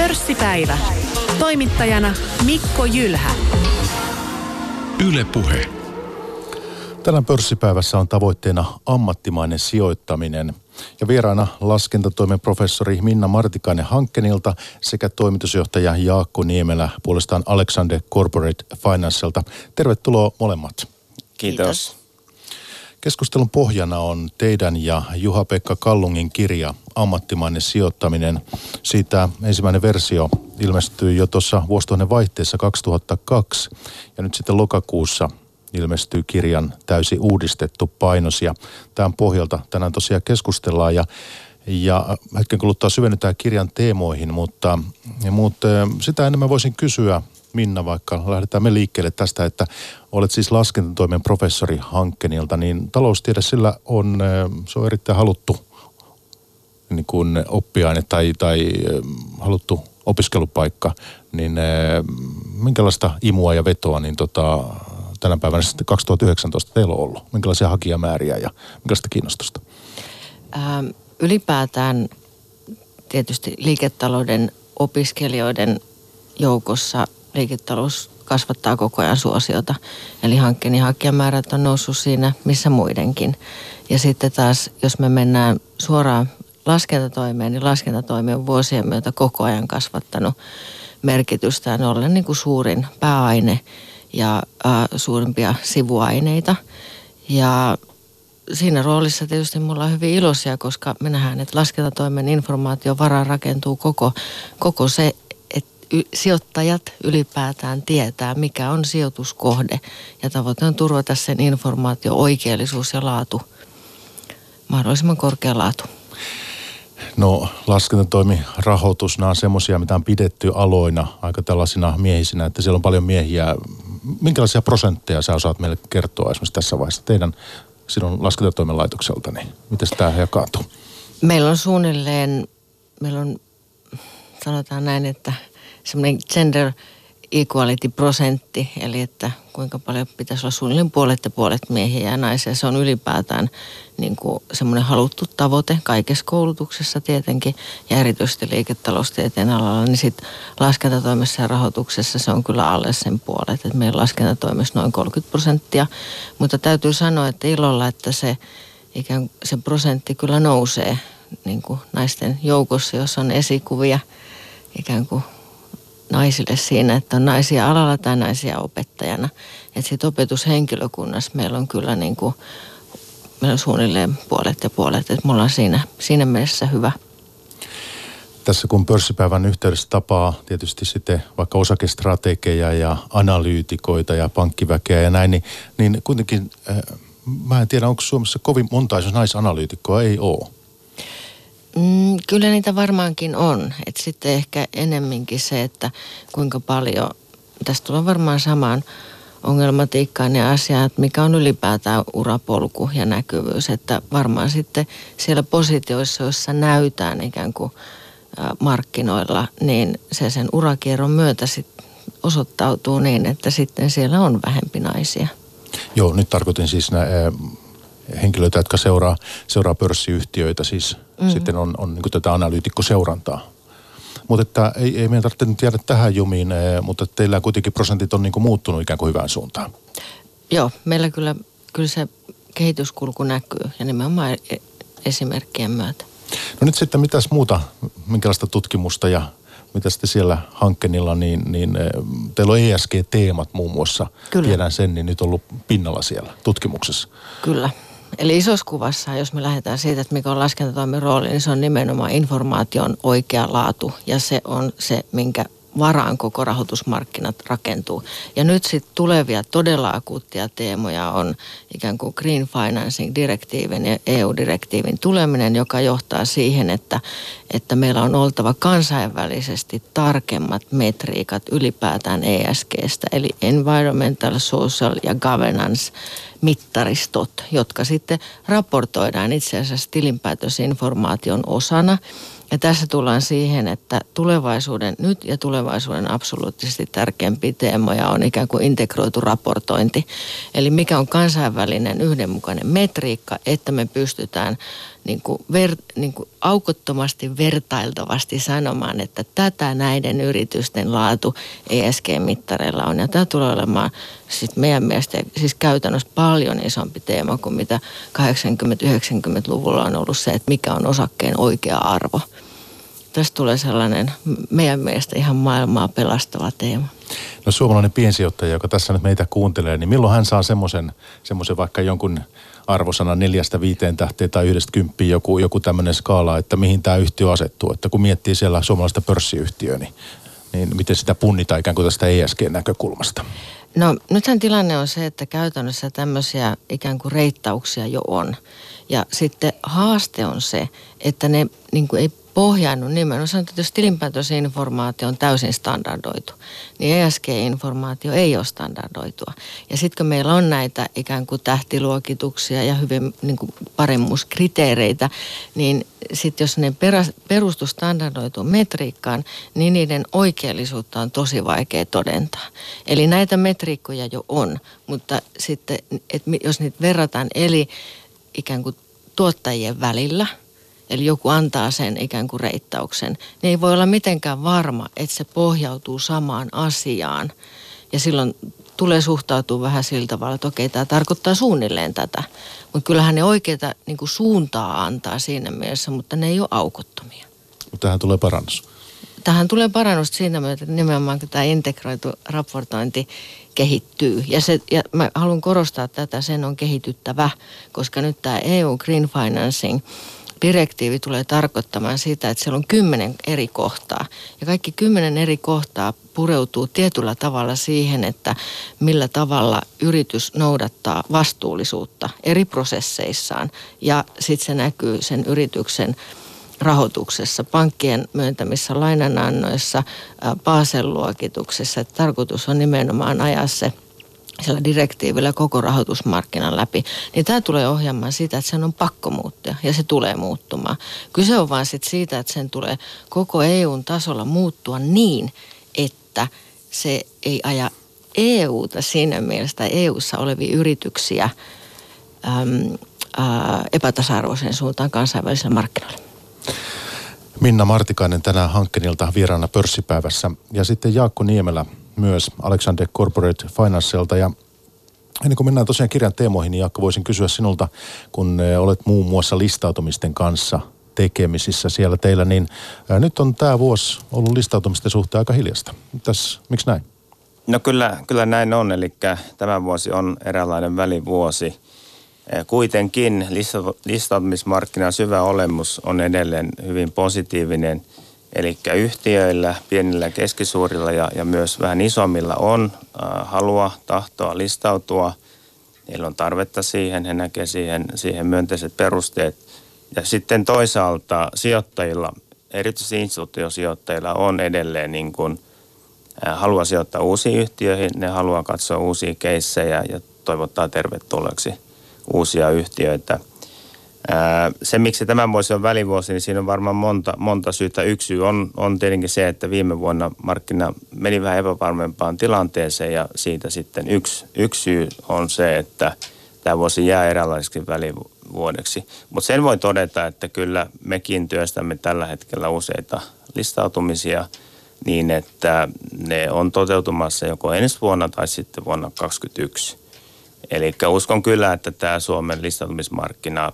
Pörssipäivä. Toimittajana Mikko Jylhä. Yle Puhe. Tänään pörssipäivässä on tavoitteena ammattimainen sijoittaminen. Ja vieraana laskentatoimen professori Minna Martikainen Hankkenilta sekä toimitusjohtaja Jaakko Niemelä puolestaan Alexander Corporate Financialta. Tervetuloa molemmat. Kiitos. Keskustelun pohjana on teidän ja Juha-Pekka Kallungin kirja Ammattimainen sijoittaminen. Siitä ensimmäinen versio ilmestyi jo tuossa vuosituhannen vaihteessa 2002 ja nyt sitten lokakuussa ilmestyy kirjan täysi uudistettu painos. Ja tämän pohjalta tänään tosiaan keskustellaan. Ja ja hetken kuluttua syvennytään kirjan teemoihin, mutta, mutta sitä enemmän voisin kysyä Minna, vaikka lähdetään me liikkeelle tästä, että olet siis laskentatoimen professori Hankkenilta, niin taloustiede sillä on, se on erittäin haluttu niin kuin oppiaine tai, tai haluttu opiskelupaikka, niin minkälaista imua ja vetoa niin tota, tänä päivänä sitten 2019 teillä on ollut? Minkälaisia hakijamääriä ja minkälaista kiinnostusta? Ähm, ylipäätään tietysti liiketalouden opiskelijoiden joukossa liiketalous kasvattaa koko ajan suosiota. Eli hankkeen hakijamäärät on noussut siinä missä muidenkin. Ja sitten taas, jos me mennään suoraan laskentatoimeen, niin laskentatoimi on vuosien myötä koko ajan kasvattanut merkitystään ollen niin kuin suurin pääaine ja äh, suurimpia sivuaineita. Ja siinä roolissa tietysti mulla on hyvin iloisia, koska me nähdään, että laskentatoimen informaation varaan rakentuu koko, koko se sijoittajat ylipäätään tietää, mikä on sijoituskohde. Ja tavoite on turvata sen informaatio oikeellisuus ja laatu, mahdollisimman korkea laatu. No laskentatoimi, rahoitus, nämä on semmoisia, mitä on pidetty aloina aika tällaisina miehisinä, että siellä on paljon miehiä. Minkälaisia prosentteja sä osaat meille kertoa esimerkiksi tässä vaiheessa teidän sinun laskentatoimen laitokselta, niin miten tämä jakautuu? Meillä on suunnilleen, meillä on sanotaan näin, että semmoinen gender equality-prosentti, eli että kuinka paljon pitäisi olla suunnilleen puolet ja puolet miehiä ja naisia. Se on ylipäätään niin kuin semmoinen haluttu tavoite kaikessa koulutuksessa tietenkin ja erityisesti liiketaloustieteen alalla, niin sitten laskentatoimessa ja rahoituksessa se on kyllä alle sen puolet. Että meidän laskentatoimessa noin 30 prosenttia, mutta täytyy sanoa, että ilolla, että se ikään se prosentti kyllä nousee niin kuin naisten joukossa, jos on esikuvia ikään kuin naisille siinä, että on naisia alalla tai naisia opettajana. Että sitten opetushenkilökunnassa meillä on kyllä niin kuin, meillä on suunnilleen puolet ja puolet, että me ollaan siinä, siinä mielessä hyvä. Tässä kun pörssipäivän yhteydessä tapaa tietysti sitten vaikka osakestrategeja ja analyytikoita ja pankkiväkeä ja näin, niin, niin kuitenkin äh, mä en tiedä, onko Suomessa kovin monta, naisanalyytikkoa ei ole. Mm, kyllä niitä varmaankin on. Et sitten ehkä enemminkin se, että kuinka paljon, tästä tulee varmaan samaan ongelmatiikkaan ja asiaan, että mikä on ylipäätään urapolku ja näkyvyys. Että varmaan sitten siellä positioissa, joissa näytään ikään kuin markkinoilla, niin se sen urakierron myötä sitten osoittautuu niin, että sitten siellä on vähempi naisia. Joo, nyt tarkoitin siis nä, henkilöitä, jotka seuraa, seuraa pörssiyhtiöitä, siis mm-hmm. sitten on, on niin tätä analyytikkoseurantaa. Mutta että ei, ei meidän tarvitse nyt jäädä tähän jumiin, eh, mutta teillä kuitenkin prosentit on niin kuin muuttunut ikään kuin hyvään suuntaan. Joo, meillä kyllä, kyllä se kehityskulku näkyy ja nimenomaan e, esimerkkien myötä. No nyt sitten mitäs muuta, minkälaista tutkimusta ja mitä sitten siellä hankkeenilla, niin, niin eh, teillä on ESG-teemat muun muassa. Kyllä. Tiedän sen, niin nyt on ollut pinnalla siellä tutkimuksessa. Kyllä. Eli isossa kuvassa, jos me lähdetään siitä, että mikä on laskentatoimen rooli, niin se on nimenomaan informaation oikea laatu. Ja se on se, minkä varaan koko rahoitusmarkkinat rakentuu. Ja nyt sitten tulevia todella akuuttia teemoja on ikään kuin Green Financing-direktiivin ja EU-direktiivin tuleminen, joka johtaa siihen, että, että meillä on oltava kansainvälisesti tarkemmat metriikat ylipäätään ESGstä, eli Environmental, Social ja Governance mittaristot, jotka sitten raportoidaan itse asiassa tilinpäätösinformaation osana – ja tässä tullaan siihen, että tulevaisuuden nyt ja tulevaisuuden absoluuttisesti tärkeimpiä teemoja on ikään kuin integroitu raportointi. Eli mikä on kansainvälinen yhdenmukainen metriikka, että me pystytään niin kuin ver, niin kuin aukottomasti vertailtavasti sanomaan, että tätä näiden yritysten laatu ESG-mittareilla on. Ja tämä tulee olemaan siis meidän mielestä siis käytännössä paljon isompi teema kuin mitä 80-90-luvulla on ollut se, että mikä on osakkeen oikea arvo. Tästä tulee sellainen meidän mielestä ihan maailmaa pelastava teema. No suomalainen piensijoittaja, joka tässä nyt meitä kuuntelee, niin milloin hän saa semmoisen, semmoisen vaikka jonkun arvosana neljästä viiteen tähteen tai yhdestä kymppiin joku, joku tämmöinen skaala, että mihin tämä yhtiö asettuu. Että kun miettii siellä suomalaista pörssiyhtiöä, niin, niin miten sitä punnitaan ikään kuin tästä ESG-näkökulmasta? No nythän tilanne on se, että käytännössä tämmöisiä ikään kuin reittauksia jo on. Ja sitten haaste on se, että ne niin kuin ei pohjannut nimenomaan. Sanotaan, että jos tilinpäätösinformaatio on täysin standardoitu, niin ESG-informaatio ei ole standardoitua. Ja sitten kun meillä on näitä ikään kuin tähtiluokituksia ja hyvin niin kuin paremmuuskriteereitä, niin sitten jos ne perustu standardoituun metriikkaan, niin niiden oikeellisuutta on tosi vaikea todentaa. Eli näitä metriikkoja jo on, mutta sitten, että jos niitä verrataan eli ikään kuin tuottajien välillä – eli joku antaa sen ikään kuin reittauksen, niin ei voi olla mitenkään varma, että se pohjautuu samaan asiaan. Ja silloin tulee suhtautua vähän sillä tavalla, että okei, tämä tarkoittaa suunnilleen tätä. Mutta kyllähän ne oikeita niin kuin suuntaa antaa siinä mielessä, mutta ne ei ole aukottomia. Tähän tulee parannus. Tähän tulee parannus siinä mielessä, että nimenomaan kun tämä integroitu raportointi kehittyy. Ja, se, ja mä haluan korostaa tätä, sen on kehityttävä, koska nyt tämä EU Green Financing – direktiivi tulee tarkoittamaan sitä, että siellä on kymmenen eri kohtaa. Ja kaikki kymmenen eri kohtaa pureutuu tietyllä tavalla siihen, että millä tavalla yritys noudattaa vastuullisuutta eri prosesseissaan. Ja sitten se näkyy sen yrityksen rahoituksessa, pankkien myöntämissä lainanannoissa, Basel-luokituksessa. Tarkoitus on nimenomaan ajaa se – sillä direktiivillä koko rahoitusmarkkinan läpi, niin tämä tulee ohjaamaan sitä, että sen on pakko muuttua ja se tulee muuttumaan. Kyse on vaan sit siitä, että sen tulee koko EUn tasolla muuttua niin, että se ei aja EUta siinä mielessä EUssa olevia yrityksiä äm, ää, epätasa-arvoiseen suuntaan kansainvälisellä markkinoilla. Minna Martikainen tänään Hankkenilta vieraana pörssipäivässä ja sitten Jaakko Niemelä myös Alexander Corporate Financelta ja Ennen kuin mennään tosiaan kirjan teemoihin, niin Jaakko voisin kysyä sinulta, kun olet muun muassa listautumisten kanssa tekemisissä siellä teillä, niin nyt on tämä vuosi ollut listautumisten suhteen aika hiljasta. Mitäs, miksi näin? No kyllä, kyllä näin on, eli tämä vuosi on eräänlainen välivuosi. Kuitenkin listautumismarkkinan syvä olemus on edelleen hyvin positiivinen – Eli yhtiöillä, pienillä, keskisuurilla ja, ja myös vähän isommilla on äh, halua, tahtoa listautua. Heillä on tarvetta siihen, he näkevät siihen, siihen myönteiset perusteet. Ja sitten toisaalta sijoittajilla, erityisesti instituutiosijoittajilla on edelleen niin kuin, äh, halua sijoittaa uusiin yhtiöihin. Ne haluaa katsoa uusia keissejä ja toivottaa tervetulleeksi uusia yhtiöitä – se, miksi tämä vuosi on välivuosi, niin siinä on varmaan monta, monta syytä. Yksi syy on, on tietenkin se, että viime vuonna markkina meni vähän epävarmempaan tilanteeseen ja siitä sitten yksi, yksi syy on se, että tämä vuosi jää eräänlaiseksi välivuodeksi. Mutta sen voi todeta, että kyllä mekin työstämme tällä hetkellä useita listautumisia niin, että ne on toteutumassa joko ensi vuonna tai sitten vuonna 2021. Eli uskon kyllä, että tämä Suomen listautumismarkkina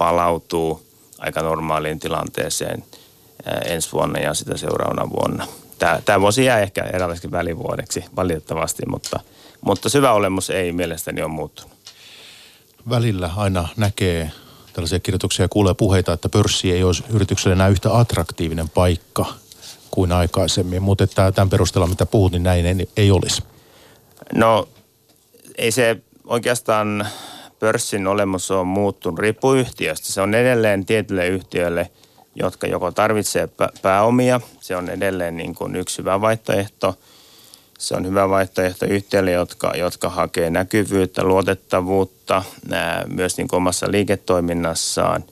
palautuu aika normaaliin tilanteeseen ensi vuonna ja sitä seuraavana vuonna. Tämä, tämä vuosi jää ehkä eräänlaiseksi välivuodeksi valitettavasti, mutta, mutta syvä olemus ei mielestäni ole muuttunut. Välillä aina näkee tällaisia kirjoituksia ja kuulee puheita, että pörssi ei olisi yritykselle enää yhtä attraktiivinen paikka kuin aikaisemmin, mutta että tämän perusteella mitä puhut, niin näin ei, ei olisi. No ei se oikeastaan pörssin olemus on muuttunut riippuyhtiöstä. Se on edelleen tietylle yhtiölle, jotka joko tarvitsee pääomia. Se on edelleen niin kuin yksi hyvä vaihtoehto. Se on hyvä vaihtoehto yhtiöille, jotka, jotka hakee näkyvyyttä, luotettavuutta myös niin kuin omassa liiketoiminnassaan.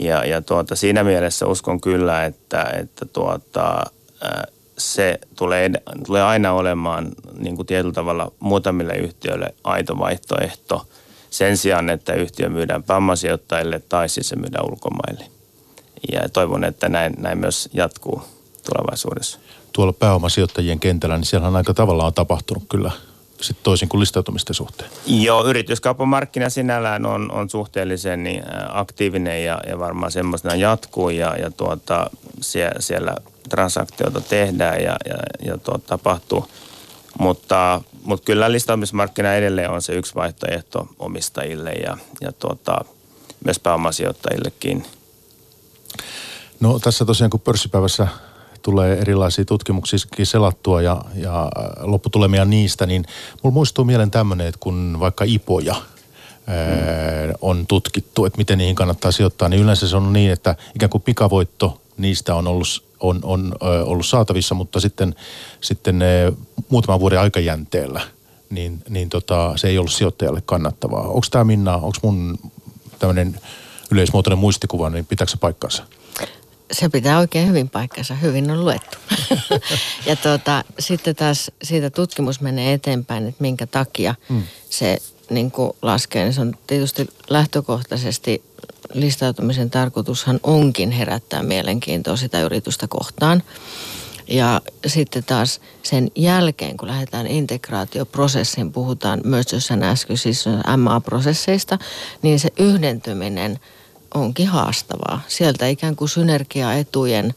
Ja, ja tuota, siinä mielessä uskon kyllä, että, että tuota, se tulee, tulee aina olemaan niin kuin tietyllä tavalla muutamille yhtiöille aito vaihtoehto – sen sijaan, että yhtiö myydään pääomasijoittajille tai siis se myydään ulkomaille. Ja toivon, että näin, näin myös jatkuu tulevaisuudessa. Tuolla pääomasijoittajien kentällä, niin siellä on aika tavalla on tapahtunut kyllä sitten toisin kuin listautumisten suhteen. Joo, yrityskauppamarkkina sinällään on, on suhteellisen niin aktiivinen ja, ja varmaan semmoisena jatkuu ja, ja tuota, siellä, siellä transaktioita tehdään ja, ja, ja tuota, tapahtuu. Mutta, mutta kyllä listautumismarkkina edelleen on se yksi vaihtoehto omistajille ja, ja tuota, myös pääomasijoittajillekin. No tässä tosiaan kun pörssipäivässä tulee erilaisia tutkimuksia selattua ja, ja lopputulemia niistä, niin mulla muistuu mieleen tämmöinen, että kun vaikka ipoja mm. on tutkittu, että miten niihin kannattaa sijoittaa, niin yleensä se on niin, että ikään kuin pikavoitto niistä on ollut, on, on, ollut saatavissa, mutta sitten, sitten muutaman vuoden aikajänteellä niin, niin tota, se ei ollut sijoittajalle kannattavaa. Onko tämä Minna, onko mun tämmöinen yleismuotoinen muistikuva, niin pitääkö se paikkansa? Se pitää oikein hyvin paikkansa, hyvin on luettu. ja tuota, sitten taas siitä tutkimus menee eteenpäin, että minkä takia mm. se niin kuin laskee. Niin se on tietysti lähtökohtaisesti listautumisen tarkoitushan onkin herättää mielenkiintoa sitä yritystä kohtaan. Ja sitten taas sen jälkeen, kun lähdetään integraatioprosessiin, puhutaan mergers and siis MA-prosesseista, niin se yhdentyminen – onkin haastavaa. Sieltä ikään kuin synergiaetujen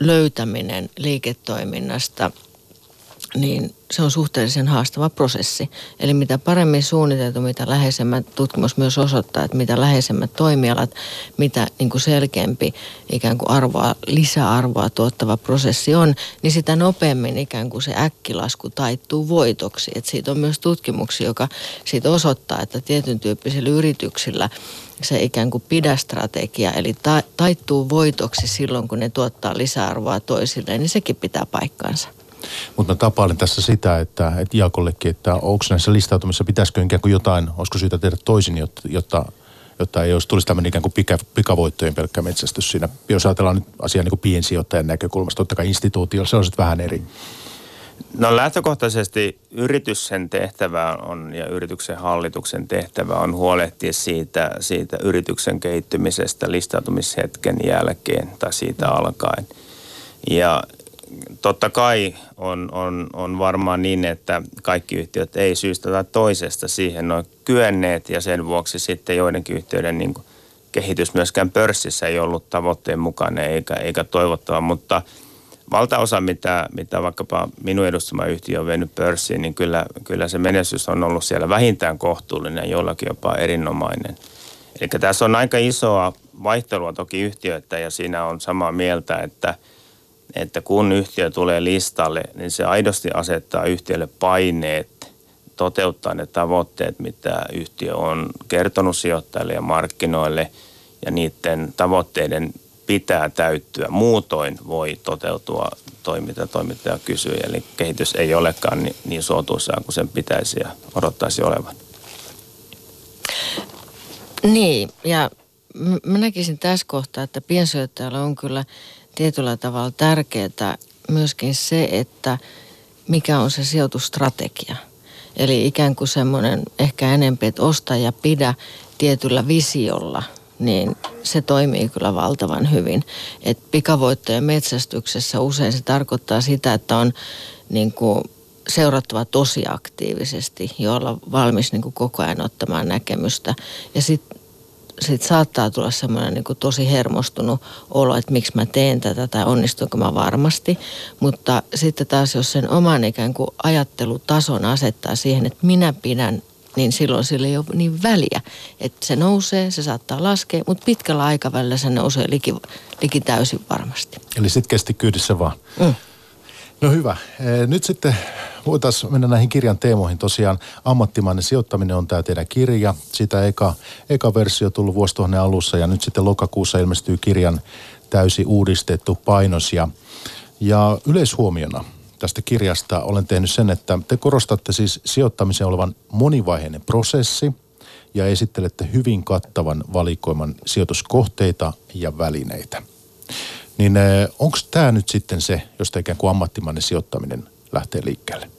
löytäminen liiketoiminnasta, niin se on suhteellisen haastava prosessi. Eli mitä paremmin suunniteltu, mitä läheisemmät, tutkimus myös osoittaa, että mitä läheisemmät toimialat, mitä niin kuin selkeämpi ikään kuin arvoa, lisäarvoa tuottava prosessi on, niin sitä nopeammin ikään kuin se äkkilasku taittuu voitoksi. Et siitä on myös tutkimuksia, joka siitä osoittaa, että tietyn tyyppisillä yrityksillä – se ikään kuin pidästrategia, eli ta- taittuu voitoksi silloin, kun ne tuottaa lisäarvoa toisilleen, niin sekin pitää paikkaansa. Mutta mä tapailen tässä sitä, että, että Jaakollekin, että onko näissä listautumissa, pitäisikö ikään kuin jotain, olisiko syytä tehdä toisin, jotta, jotta, jotta ei olisi tulisi tämmöinen ikään kuin pika, pikavoittojen pelkkä metsästys siinä. Jos ajatellaan nyt asiaa niin kuin piensijoittajan näkökulmasta, totta kai instituutio, se on sitten vähän eri. No lähtökohtaisesti yrityksen tehtävä on ja yrityksen hallituksen tehtävä on huolehtia siitä, siitä yrityksen kehittymisestä listautumishetken jälkeen tai siitä alkaen. Ja totta kai on, on, on varmaan niin, että kaikki yhtiöt ei syystä tai toisesta siihen ole kyenneet ja sen vuoksi sitten joidenkin yhtiöiden niin kehitys myöskään pörssissä ei ollut tavoitteen mukainen eikä, eikä toivottava, mutta – valtaosa, mitä, mitä vaikkapa minun edustama yhtiö on vienyt pörssiin, niin kyllä, kyllä se menestys on ollut siellä vähintään kohtuullinen, jollakin jopa erinomainen. Eli tässä on aika isoa vaihtelua toki yhtiöitä ja siinä on samaa mieltä, että, että kun yhtiö tulee listalle, niin se aidosti asettaa yhtiölle paineet toteuttaa ne tavoitteet, mitä yhtiö on kertonut sijoittajille ja markkinoille ja niiden tavoitteiden pitää täyttyä. Muutoin voi toteutua toi, mitä toimittaja kysyi. Eli kehitys ei olekaan niin, niin kuin sen pitäisi ja odottaisi olevan. Niin, ja mä näkisin tässä kohtaa, että piensijoittajalle on kyllä tietyllä tavalla tärkeää myöskin se, että mikä on se sijoitusstrategia. Eli ikään kuin semmoinen ehkä enempi, että osta ja pidä tietyllä visiolla – niin se toimii kyllä valtavan hyvin. Et pikavoittojen metsästyksessä usein se tarkoittaa sitä, että on niin kuin seurattava tosi aktiivisesti, jolla valmis niin kuin koko ajan ottamaan näkemystä. Ja sitten sit saattaa tulla semmoinen niin tosi hermostunut olo, että miksi mä teen tätä tai onnistuinko mä varmasti. Mutta sitten taas jos sen oman ikään kuin ajattelutason asettaa siihen, että minä pidän niin silloin sillä ei ole niin väliä. Että se nousee, se saattaa laskea, mutta pitkällä aikavälillä se nousee liki, liki täysin varmasti. Eli sitten kesti kyydissä vaan. Mm. No hyvä. Nyt sitten voitaisiin mennä näihin kirjan teemoihin. Tosiaan ammattimainen sijoittaminen on tämä teidän kirja. Sitä eka, eka versio tullut vuosituhannen alussa ja nyt sitten lokakuussa ilmestyy kirjan täysi uudistettu painos. Ja, ja yleishuomiona – tästä kirjasta olen tehnyt sen, että te korostatte siis sijoittamisen olevan monivaiheinen prosessi ja esittelette hyvin kattavan valikoiman sijoituskohteita ja välineitä. Niin eh, onko tämä nyt sitten se, josta ikään kuin ammattimainen sijoittaminen lähtee liikkeelle?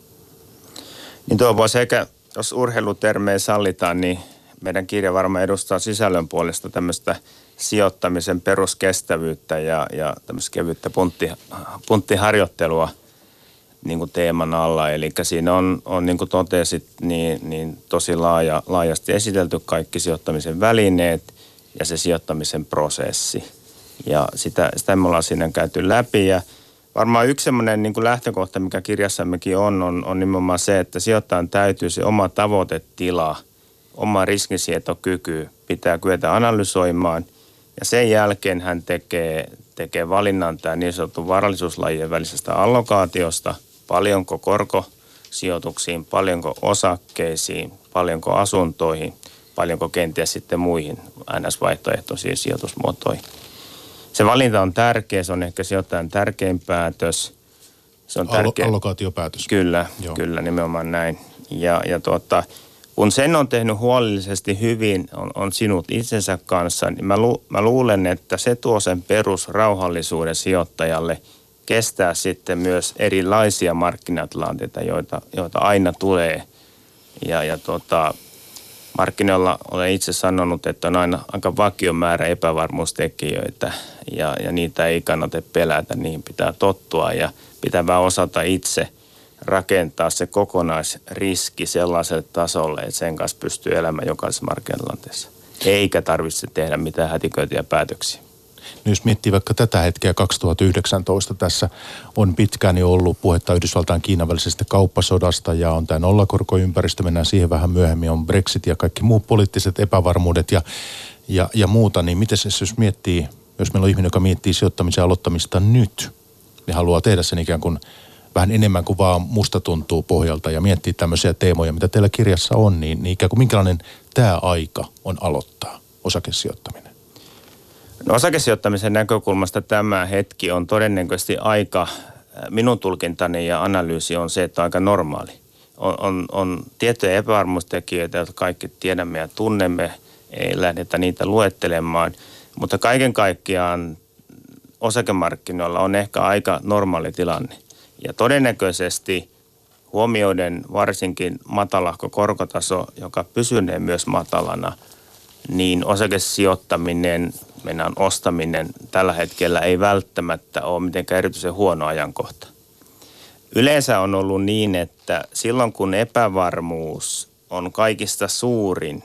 Niin tuo voisi ehkä, jos urheilutermejä sallitaan, niin meidän kirja varmaan edustaa sisällön puolesta tämmöistä sijoittamisen peruskestävyyttä ja, ja tämmöistä kevyttä puntti, punttiharjoittelua niin kuin teeman alla. Eli siinä on, on niin kuin totesit, niin, niin tosi laaja, laajasti esitelty kaikki sijoittamisen välineet ja se sijoittamisen prosessi. Ja sitä, sitä me ollaan siinä käyty läpi ja varmaan yksi semmoinen niin lähtökohta, mikä kirjassammekin on, on, on nimenomaan se, että sijoittajan täytyy se oma tavoitetila, oma riskisietokyky pitää kyetä analysoimaan – ja sen jälkeen hän tekee, tekee valinnan tämä niin sanottu varallisuuslajien välisestä allokaatiosta, paljonko korkosijoituksiin, paljonko osakkeisiin, paljonko asuntoihin, paljonko kenties sitten muihin NS-vaihtoehtoisiin sijoitusmuotoihin. Se valinta on tärkeä, se on ehkä sijoittajan tärkein päätös. Se on tärkeä. Allokaatiopäätös. Kyllä, Joo. kyllä nimenomaan näin. Ja, ja tuota, kun sen on tehnyt huolellisesti hyvin, on, on sinut itsensä kanssa, niin mä, lu, mä luulen, että se tuo sen perusrauhallisuuden sijoittajalle kestää sitten myös erilaisia markkinatilanteita, joita, joita aina tulee. Ja, ja tota, markkinoilla olen itse sanonut, että on aina aika vakio määrä epävarmuustekijöitä ja, ja niitä ei kannata pelätä, niihin pitää tottua ja pitää vaan osata itse – rakentaa se kokonaisriski sellaiselle tasolle, että sen kanssa pystyy elämään jokaisessa markkinatilanteessa. Eikä tarvitse tehdä mitään hätiköityjä päätöksiä. No jos miettii vaikka tätä hetkeä 2019, tässä on pitkään jo ollut puhetta Yhdysvaltain Kiinan välisestä kauppasodasta ja on tämä nollakorkoympäristö, mennään siihen vähän myöhemmin, on Brexit ja kaikki muut poliittiset epävarmuudet ja, ja, ja muuta, niin miten se jos miettii, jos meillä on ihminen, joka miettii sijoittamisen aloittamista nyt, niin haluaa tehdä sen ikään kuin vähän enemmän kuin vaan musta tuntuu pohjalta ja miettiä tämmöisiä teemoja, mitä teillä kirjassa on, niin, niin ikään kuin minkälainen tämä aika on aloittaa osakesijoittaminen? No osakesijoittamisen näkökulmasta tämä hetki on todennäköisesti aika, äh, minun tulkintani ja analyysi on se, että on aika normaali. On, on, on tiettyjä epävarmuustekijöitä, joita kaikki tiedämme ja tunnemme, ei lähdetä niitä luettelemaan, mutta kaiken kaikkiaan osakemarkkinoilla on ehkä aika normaali tilanne – ja todennäköisesti huomioiden varsinkin matalahko korkotaso, joka pysynee myös matalana, niin osakesijoittaminen, mennään ostaminen tällä hetkellä ei välttämättä ole mitenkään erityisen huono ajankohta. Yleensä on ollut niin, että silloin kun epävarmuus on kaikista suurin,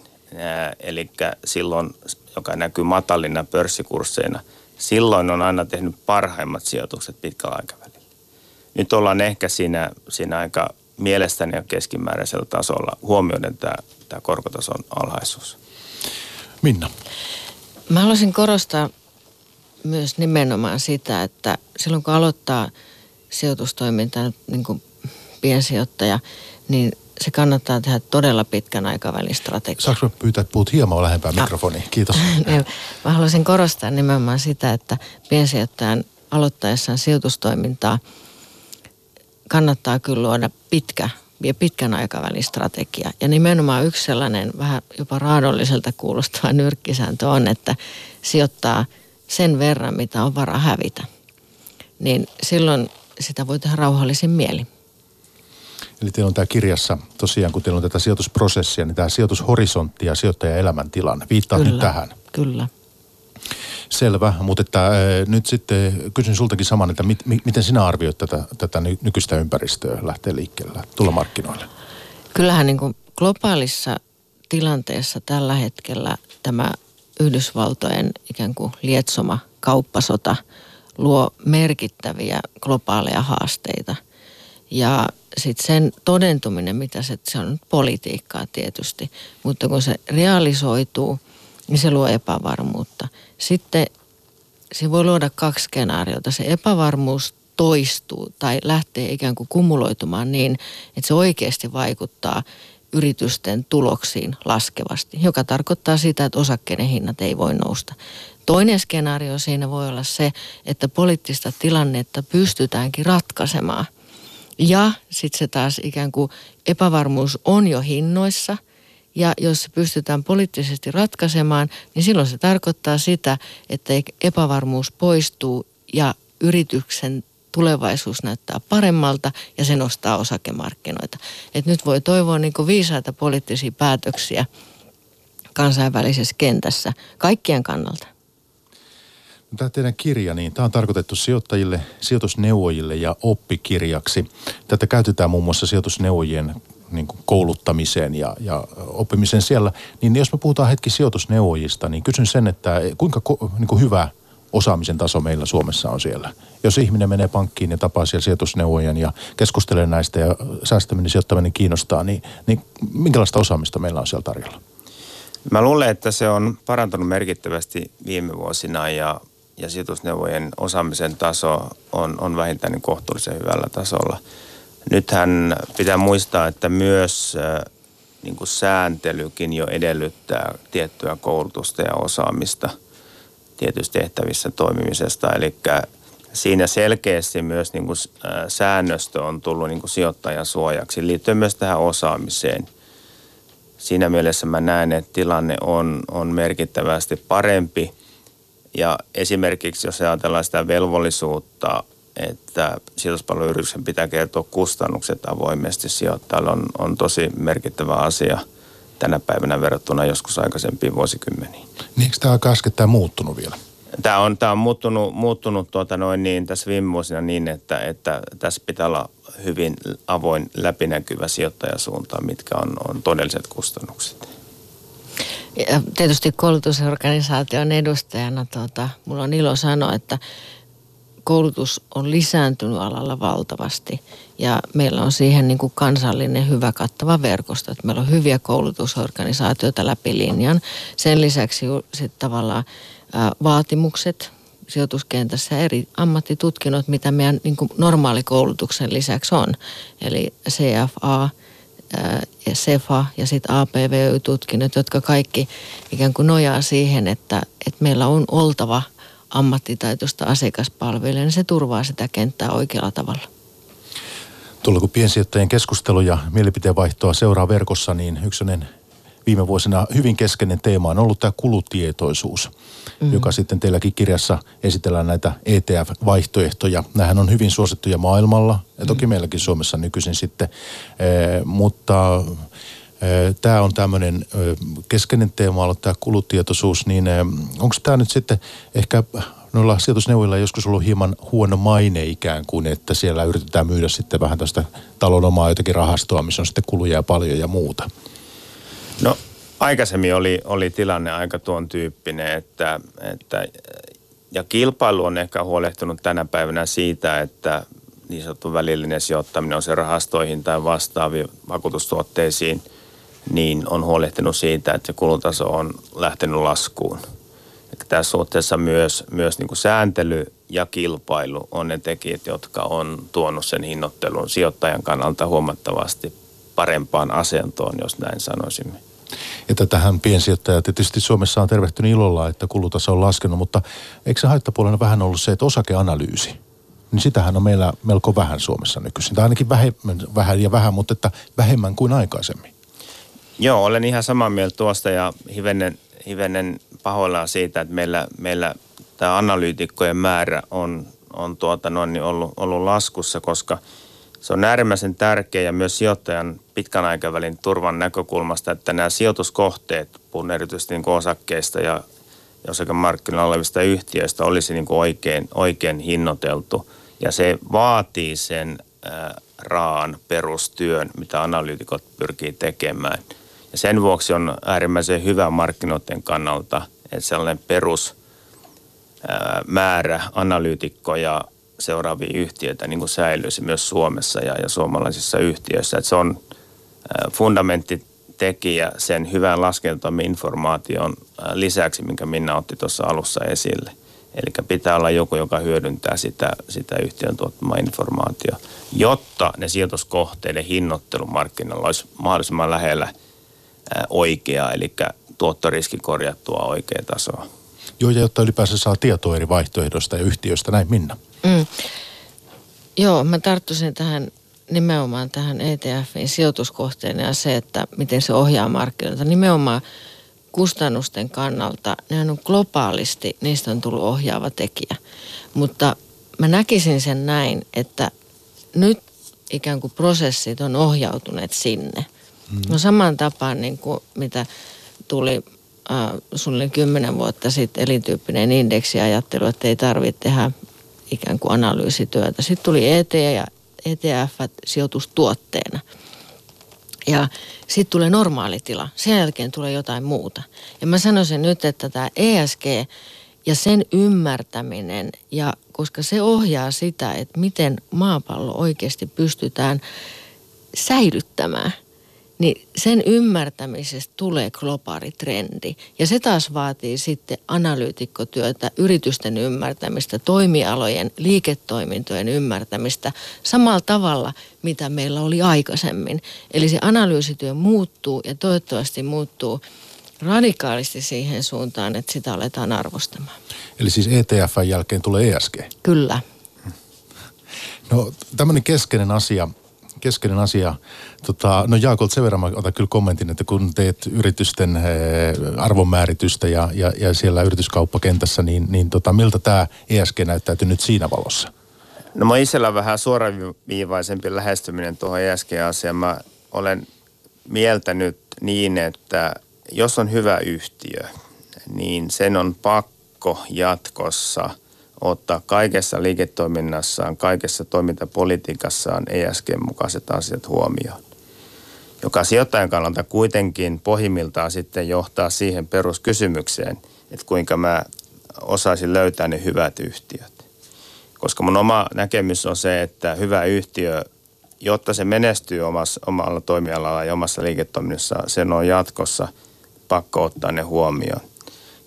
eli silloin, joka näkyy matalina pörssikursseina, silloin on aina tehnyt parhaimmat sijoitukset pitkällä aikavälillä nyt ollaan ehkä siinä, siinä aika mielestäni keskimääräisellä tasolla huomioiden tämä, tämä korkotason alhaisuus. Minna. Mä haluaisin korostaa myös nimenomaan sitä, että silloin kun aloittaa sijoitustoimintaa niin kuin piensijoittaja, niin se kannattaa tehdä todella pitkän aikavälin strategia. Saanko pyytää, että puhut hieman lähempää no. mikrofoniin? Kiitos. Mä haluaisin korostaa nimenomaan sitä, että piensijoittajan aloittaessaan sijoitustoimintaa – kannattaa kyllä luoda pitkä ja pitkän aikavälin strategia. Ja nimenomaan yksi sellainen vähän jopa raadolliselta kuulostava nyrkkisääntö on, että sijoittaa sen verran, mitä on vara hävitä. Niin silloin sitä voi tehdä rauhallisin mieli. Eli teillä on tämä kirjassa, tosiaan kun teillä on tätä sijoitusprosessia, niin tämä sijoitushorisontti ja sijoittajan elämäntilanne. Viittaa nyt tähän. Kyllä. Selvä, mutta että, ää, nyt sitten kysyn sultakin saman, että mit, mi, miten sinä arvioit tätä, tätä nykyistä ympäristöä lähteä liikkeelle, tulla markkinoille? Kyllähän niin kuin globaalissa tilanteessa tällä hetkellä tämä Yhdysvaltojen ikään kuin lietsoma kauppasota luo merkittäviä globaaleja haasteita. Ja sitten sen todentuminen, mitä se, se on politiikkaa tietysti, mutta kun se realisoituu, niin se luo epävarmuutta. Sitten se voi luoda kaksi skenaariota. Se epävarmuus toistuu tai lähtee ikään kuin kumuloitumaan niin, että se oikeasti vaikuttaa yritysten tuloksiin laskevasti, joka tarkoittaa sitä, että osakkeiden hinnat ei voi nousta. Toinen skenaario siinä voi olla se, että poliittista tilannetta pystytäänkin ratkaisemaan. Ja sitten se taas ikään kuin epävarmuus on jo hinnoissa – ja jos se pystytään poliittisesti ratkaisemaan, niin silloin se tarkoittaa sitä, että epävarmuus poistuu ja yrityksen tulevaisuus näyttää paremmalta ja se nostaa osakemarkkinoita. Et nyt voi toivoa niin viisaita poliittisia päätöksiä kansainvälisessä kentässä kaikkien kannalta. No, tämä teidän kirja, niin tämä on tarkoitettu sijoittajille, sijoitusneuvojille ja oppikirjaksi. Tätä käytetään muun muassa sijoitusneuvojien niin kuin kouluttamiseen ja, ja oppimiseen siellä. Niin jos me puhutaan hetki sijoitusneuvojista, niin kysyn sen, että kuinka niin kuin hyvä osaamisen taso meillä Suomessa on siellä. Jos ihminen menee pankkiin ja tapaa siellä sijoitusneuvojan ja keskustelee näistä ja säästäminen sijoittaminen kiinnostaa, niin, niin minkälaista osaamista meillä on siellä tarjolla? Mä luulen, että se on parantunut merkittävästi viime vuosina ja, ja sijoitusneuvojen osaamisen taso on, on vähintään niin kohtuullisen hyvällä tasolla. Nythän pitää muistaa, että myös niin kuin sääntelykin jo edellyttää tiettyä koulutusta ja osaamista tietyissä tehtävissä toimimisesta. Eli siinä selkeästi myös niin kuin säännöstö on tullut niin kuin sijoittajan suojaksi liittyen myös tähän osaamiseen. Siinä mielessä mä näen, että tilanne on, on merkittävästi parempi. Ja esimerkiksi jos ajatellaan sitä velvollisuutta että sijoituspalveluyrityksen pitää kertoa kustannukset avoimesti sijoittajalle on, on tosi merkittävä asia tänä päivänä verrattuna joskus aikaisempiin vuosikymmeniin. Niin eikö tämä äskettäin muuttunut vielä? Tämä on, tämä on muuttunut, muuttunut tuota noin niin, tässä viime vuosina niin, että, että tässä pitää olla hyvin avoin läpinäkyvä sijoittajasuunta, mitkä on, on todelliset kustannukset. Ja tietysti koulutusorganisaation edustajana tuota, mulla on ilo sanoa, että koulutus on lisääntynyt alalla valtavasti ja meillä on siihen niin kuin kansallinen hyvä kattava verkosto. Että meillä on hyviä koulutusorganisaatioita läpi linjan. Sen lisäksi sitten tavallaan vaatimukset sijoituskentässä eri ammattitutkinnot, mitä meidän niin kuin normaalikoulutuksen lisäksi on. Eli CFA, ja SEFA ja sitten APVY-tutkinnot, jotka kaikki ikään kuin nojaa siihen, että, että meillä on oltava – ammattitaitoista asiakaspalvelua, niin se turvaa sitä kenttää oikealla tavalla. Tuolla kun piensijoittajien keskustelu ja mielipiteenvaihtoa seuraa verkossa, niin yksi viime vuosina hyvin keskeinen teema on ollut tämä kulutietoisuus, mm. joka sitten teilläkin kirjassa esitellään näitä ETF-vaihtoehtoja. Nämähän on hyvin suosittuja maailmalla ja toki mm. meilläkin Suomessa nykyisin sitten, eh, mutta Tämä on tämmöinen keskeinen teema ollut tämä kulutietoisuus, niin onko tämä nyt sitten ehkä noilla sijoitusneuvoilla joskus ollut hieman huono maine ikään kuin, että siellä yritetään myydä sitten vähän tästä talon omaa jotakin rahastoa, missä on sitten kuluja paljon ja muuta? No aikaisemmin oli, oli tilanne aika tuon tyyppinen, että, että ja kilpailu on ehkä huolehtunut tänä päivänä siitä, että niin sanottu välillinen sijoittaminen on se rahastoihin tai vastaaviin vakuutustuotteisiin – niin on huolehtinut siitä, että se kulutaso on lähtenyt laskuun. Eli tässä suhteessa myös, myös niin kuin sääntely ja kilpailu on ne tekijät, jotka on tuonut sen hinnoittelun sijoittajan kannalta huomattavasti parempaan asentoon, jos näin sanoisimme. Ja tätähän piensijoittajat tietysti Suomessa on tervehtynyt ilolla, että kulutaso on laskenut, mutta eikö se haittapuolena vähän ollut se, että osakeanalyysi, niin sitähän on meillä melko vähän Suomessa nykyisin. Tai ainakin vähemmän, vähän ja vähän, mutta että vähemmän kuin aikaisemmin. Joo, olen ihan samaa mieltä tuosta ja hivenen, hivenen pahoillaan siitä, että meillä, meillä tämä analyytikkojen määrä on, on tuota noin, niin ollut, ollut laskussa, koska se on äärimmäisen tärkeä ja myös sijoittajan pitkän aikavälin turvan näkökulmasta, että nämä sijoituskohteet, puhun erityisesti niin osakkeista ja osakemarkkinoilla olevista yhtiöistä, olisi niin kuin oikein, oikein hinnoiteltu. Ja se vaatii sen ää, raan perustyön, mitä analyytikot pyrkii tekemään – ja sen vuoksi on äärimmäisen hyvä markkinoiden kannalta, että sellainen perus määrä analyytikkoja seuraavia yhtiöitä niin kuin säilyisi myös Suomessa ja, ja suomalaisissa yhtiöissä. Että se on fundamenttitekijä sen hyvän laskentamme informaation lisäksi, minkä Minna otti tuossa alussa esille. Eli pitää olla joku, joka hyödyntää sitä, sitä yhtiön tuottamaa informaatiota, jotta ne sijoituskohteiden hinnoittelu markkinoilla olisi mahdollisimman lähellä – oikeaa, eli tuottoriski korjattua oikea tasoa. Joo, ja jotta ylipäänsä saa tietoa eri vaihtoehdoista ja yhtiöistä, näin Minna. Mm. Joo, mä tarttuisin tähän nimenomaan tähän ETFin sijoituskohteen ja se, että miten se ohjaa markkinoita. Nimenomaan kustannusten kannalta, ne on globaalisti, niistä on tullut ohjaava tekijä. Mutta mä näkisin sen näin, että nyt ikään kuin prosessit on ohjautuneet sinne. Mm. No samaan tapaan niin kuin mitä tuli äh, suunnilleen kymmenen vuotta sitten elintyyppinen indeksiajattelu, että ei tarvitse tehdä ikään kuin analyysityötä. Sitten tuli ET ja ETF sijoitustuotteena. Ja sitten tulee normaali tila. Sen jälkeen tulee jotain muuta. Ja mä sanoisin nyt, että tämä ESG ja sen ymmärtäminen, ja koska se ohjaa sitä, että miten maapallo oikeasti pystytään säilyttämään – niin sen ymmärtämisestä tulee globaali trendi. Ja se taas vaatii sitten analyytikkotyötä, yritysten ymmärtämistä, toimialojen, liiketoimintojen ymmärtämistä samalla tavalla, mitä meillä oli aikaisemmin. Eli se analyysityö muuttuu ja toivottavasti muuttuu radikaalisti siihen suuntaan, että sitä aletaan arvostamaan. Eli siis ETF jälkeen tulee ESG? Kyllä. No tämmöinen keskeinen asia – keskeinen asia. Tota, no Jaakolt, sen verran mä otan kyllä kommentin, että kun teet yritysten eh, arvonmääritystä ja, ja, ja siellä yrityskauppakentässä, niin, niin tota, miltä tämä ESG näyttäytyy nyt siinä valossa? No mä itsellä vähän suoraviivaisempi lähestyminen tuohon ESG-asiaan. Mä olen mieltänyt niin, että jos on hyvä yhtiö, niin sen on pakko jatkossa – ottaa kaikessa liiketoiminnassaan, kaikessa toimintapolitiikassaan ESG-mukaiset asiat huomioon. Joka sijoittajan kannalta kuitenkin pohjimmiltaan sitten johtaa siihen peruskysymykseen, että kuinka mä osaisin löytää ne hyvät yhtiöt. Koska mun oma näkemys on se, että hyvä yhtiö, jotta se menestyy omassa, omalla toimialalla ja omassa liiketoiminnassa, sen on jatkossa pakko ottaa ne huomioon.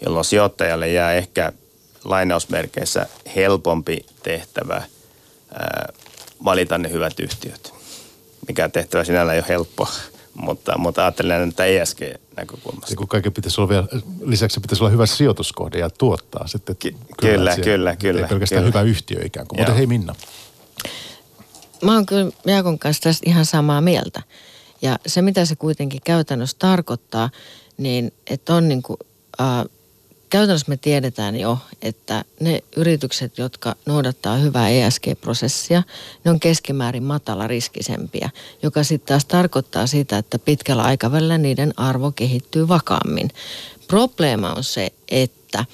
Jolloin sijoittajalle jää ehkä lainausmerkeissä helpompi tehtävä ää, valita ne hyvät yhtiöt. Mikä tehtävä sinällä ei ole helppoa, mutta, mutta ajattelen että ESG-näkökulmasta. Ja kun kaiken pitäisi olla vielä, lisäksi pitäisi olla hyvä sijoituskohde ja tuottaa sitten. Ky- kyllä, kyllä, kyllä, kyllä. Ei pelkästään kyllä. hyvä yhtiö ikään kuin. Mutta hei Minna. Mä oon kyllä Jaakon kanssa tästä ihan samaa mieltä. Ja se, mitä se kuitenkin käytännössä tarkoittaa, niin että on niin kuin, äh, käytännössä me tiedetään jo, että ne yritykset, jotka noudattaa hyvää ESG-prosessia, ne on keskimäärin matala riskisempiä, joka sitten taas tarkoittaa sitä, että pitkällä aikavälillä niiden arvo kehittyy vakaammin. Probleema on se, että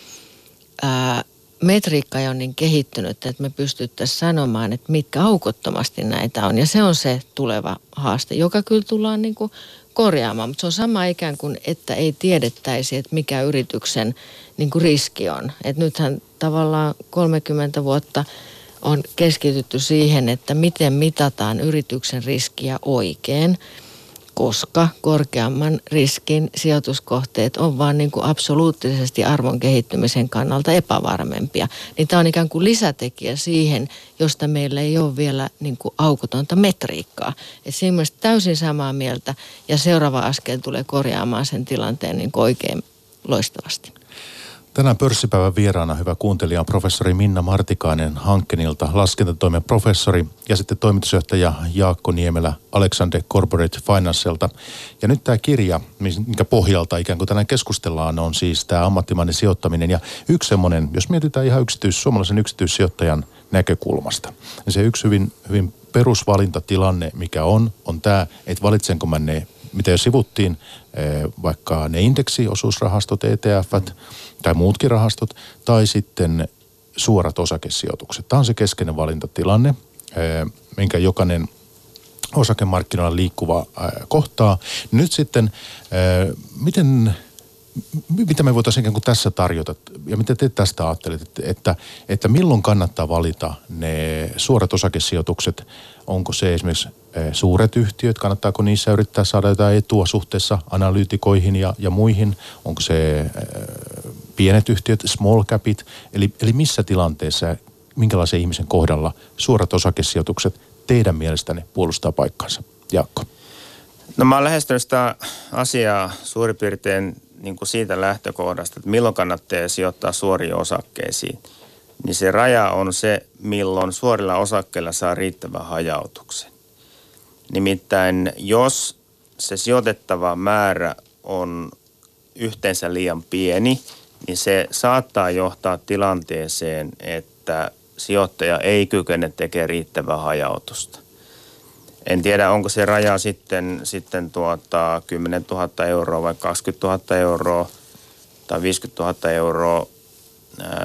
ää, metriikka on niin kehittynyt, että me pystyttäisiin sanomaan, että mitkä aukottomasti näitä on. Ja se on se tuleva haaste, joka kyllä tullaan niin kuin korjaamaan, mutta se on sama ikään kuin, että ei tiedettäisi, että mikä yrityksen niin kuin riski on. Et nythän tavallaan 30 vuotta on keskitytty siihen, että miten mitataan yrityksen riskiä oikein, koska korkeamman riskin sijoituskohteet on vaan niin kuin absoluuttisesti arvon kehittymisen kannalta epävarmempia. Niin tämä on ikään kuin lisätekijä siihen, josta meillä ei ole vielä niin kuin aukotonta metriikkaa. Et siinä mielessä täysin samaa mieltä ja seuraava askel tulee korjaamaan sen tilanteen niin oikein loistavasti. Tänään pörssipäivän vieraana hyvä kuuntelija on professori Minna Martikainen Hankkenilta, laskentatoimen professori ja sitten toimitusjohtaja Jaakko Niemelä Alexander Corporate Financelta. Ja nyt tämä kirja, minkä pohjalta ikään kuin tänään keskustellaan, on siis tämä ammattimainen sijoittaminen. Ja yksi semmoinen, jos mietitään ihan yksityis, suomalaisen yksityissijoittajan näkökulmasta, niin se yksi hyvin, hyvin perusvalintatilanne, mikä on, on tämä, että valitsenko mä ne, mitä jo sivuttiin, vaikka ne indeksiosuusrahastot, ETF, tai muutkin rahastot, tai sitten suorat osakesijoitukset. Tämä on se keskeinen valintatilanne, eh, minkä jokainen osakemarkkinoilla liikkuva eh, kohtaa. Nyt sitten, eh, miten, mitä me voitaisiin kuin tässä tarjota, ja mitä te tästä ajattelette, että, että, milloin kannattaa valita ne suorat osakesijoitukset, onko se esimerkiksi suuret yhtiöt, kannattaako niissä yrittää saada jotain etua suhteessa analyytikoihin ja, ja muihin, onko se pienet yhtiöt, small capit, eli, eli missä tilanteessa, minkälaisen ihmisen kohdalla suorat osakesijoitukset teidän mielestänne puolustaa paikkansa? Jaakko. No mä oon lähestynyt sitä asiaa suurin piirtein niin kuin siitä lähtökohdasta, että milloin kannattaa sijoittaa suoriin osakkeisiin. Niin se raja on se, milloin suorilla osakkeilla saa riittävän hajautuksen. Nimittäin jos se sijoitettava määrä on yhteensä liian pieni – niin se saattaa johtaa tilanteeseen, että sijoittaja ei kykene tekemään riittävää hajautusta. En tiedä, onko se raja sitten, sitten tuota 10 000 euroa vai 20 000 euroa, tai 50 000 euroa,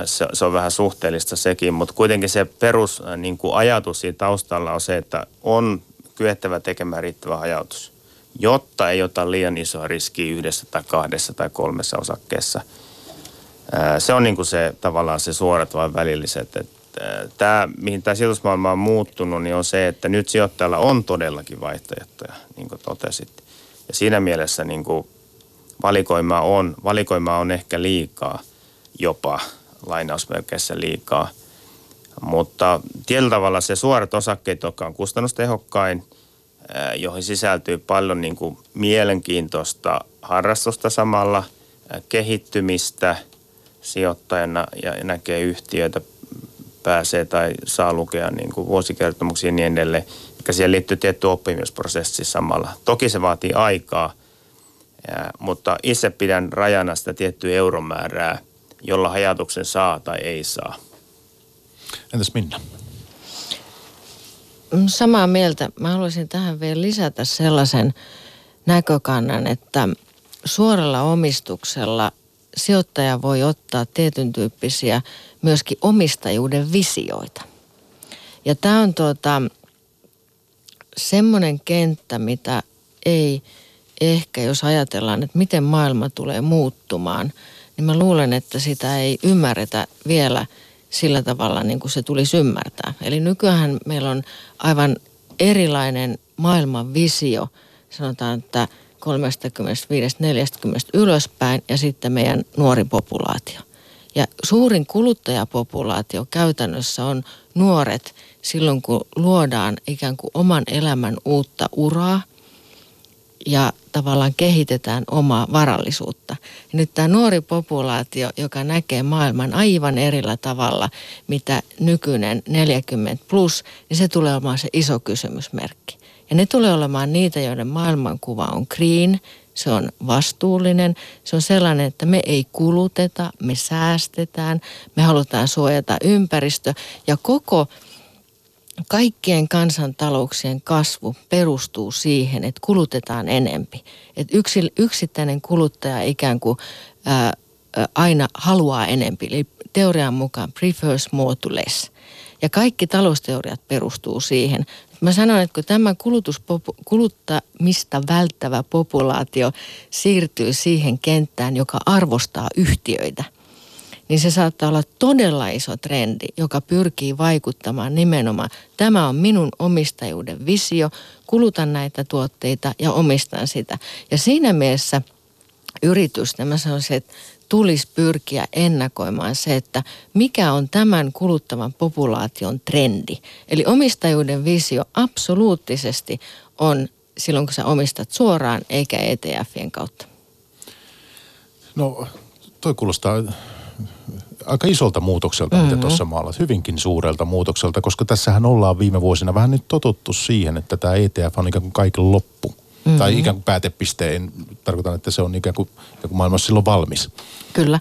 se, se on vähän suhteellista sekin, mutta kuitenkin se perus niin kuin ajatus siinä taustalla on se, että on kyettävä tekemään riittävä hajautus, jotta ei ota liian isoa riskiä yhdessä tai kahdessa tai kolmessa osakkeessa. Se on niin kuin se tavallaan se suorat vai välilliset. Tämä, mihin tämä sijoitusmaailma on muuttunut, niin on se, että nyt sijoittajalla on todellakin vaihtoehtoja, niin kuin totesit. Ja siinä mielessä niin kuin valikoima on, valikoima on ehkä liikaa jopa lainausmerkeissä liikaa. Mutta tietyllä tavalla se suorat osakkeet, jotka on kustannustehokkain, joihin sisältyy paljon niin kuin mielenkiintoista harrastusta samalla, kehittymistä sijoittajana ja näkee yhtiöitä, pääsee tai saa lukea niin kuin vuosikertomuksia ja niin edelleen. Eli siihen liittyy tietty oppimisprosessi samalla. Toki se vaatii aikaa, mutta itse pidän rajana sitä tiettyä euromäärää – jolla ajatuksen saa tai ei saa. Entäs Minna? Mm, samaa mieltä. Mä haluaisin tähän vielä lisätä sellaisen näkökannan, että suoralla omistuksella sijoittaja voi ottaa tietyn tyyppisiä myöskin omistajuuden visioita. Ja tämä on tuota, semmoinen kenttä, mitä ei ehkä, jos ajatellaan, että miten maailma tulee muuttumaan – niin mä luulen, että sitä ei ymmärretä vielä sillä tavalla niin kuin se tulisi ymmärtää. Eli nykyään meillä on aivan erilainen maailman visio, sanotaan, että 35-40 ylöspäin ja sitten meidän nuori populaatio. Ja suurin kuluttajapopulaatio käytännössä on nuoret silloin, kun luodaan ikään kuin oman elämän uutta uraa – ja tavallaan kehitetään omaa varallisuutta. Ja nyt tämä nuori populaatio, joka näkee maailman aivan erillä tavalla, mitä nykyinen 40 plus, niin se tulee olemaan se iso kysymysmerkki. Ja ne tulee olemaan niitä, joiden maailmankuva on green, se on vastuullinen, se on sellainen, että me ei kuluteta, me säästetään, me halutaan suojata ympäristö ja koko kaikkien kansantalouksien kasvu perustuu siihen, että kulutetaan enempi. Että yksi, yksittäinen kuluttaja ikään kuin ää, aina haluaa enempi. Eli teorian mukaan prefers more to less. Ja kaikki talousteoriat perustuu siihen. Mä sanon, että kun tämä kuluttamista välttävä populaatio siirtyy siihen kenttään, joka arvostaa yhtiöitä – niin se saattaa olla todella iso trendi, joka pyrkii vaikuttamaan nimenomaan. Tämä on minun omistajuuden visio, kulutan näitä tuotteita ja omistan sitä. Ja siinä mielessä yritysten, mä sanoisin, että tulisi pyrkiä ennakoimaan se, että mikä on tämän kuluttavan populaation trendi. Eli omistajuuden visio absoluuttisesti on silloin, kun sä omistat suoraan eikä ETFien kautta. No, toi kuulostaa aika isolta muutokselta, mm-hmm. mitä tuossa maalat. Hyvinkin suurelta muutokselta, koska tässähän ollaan viime vuosina vähän nyt totuttu siihen, että tämä ETF on ikään kuin kaiken loppu. Mm-hmm. Tai ikään kuin päätepisteen, tarkoitan, että se on ikään kuin, ikään kuin maailmassa silloin valmis. Kyllä.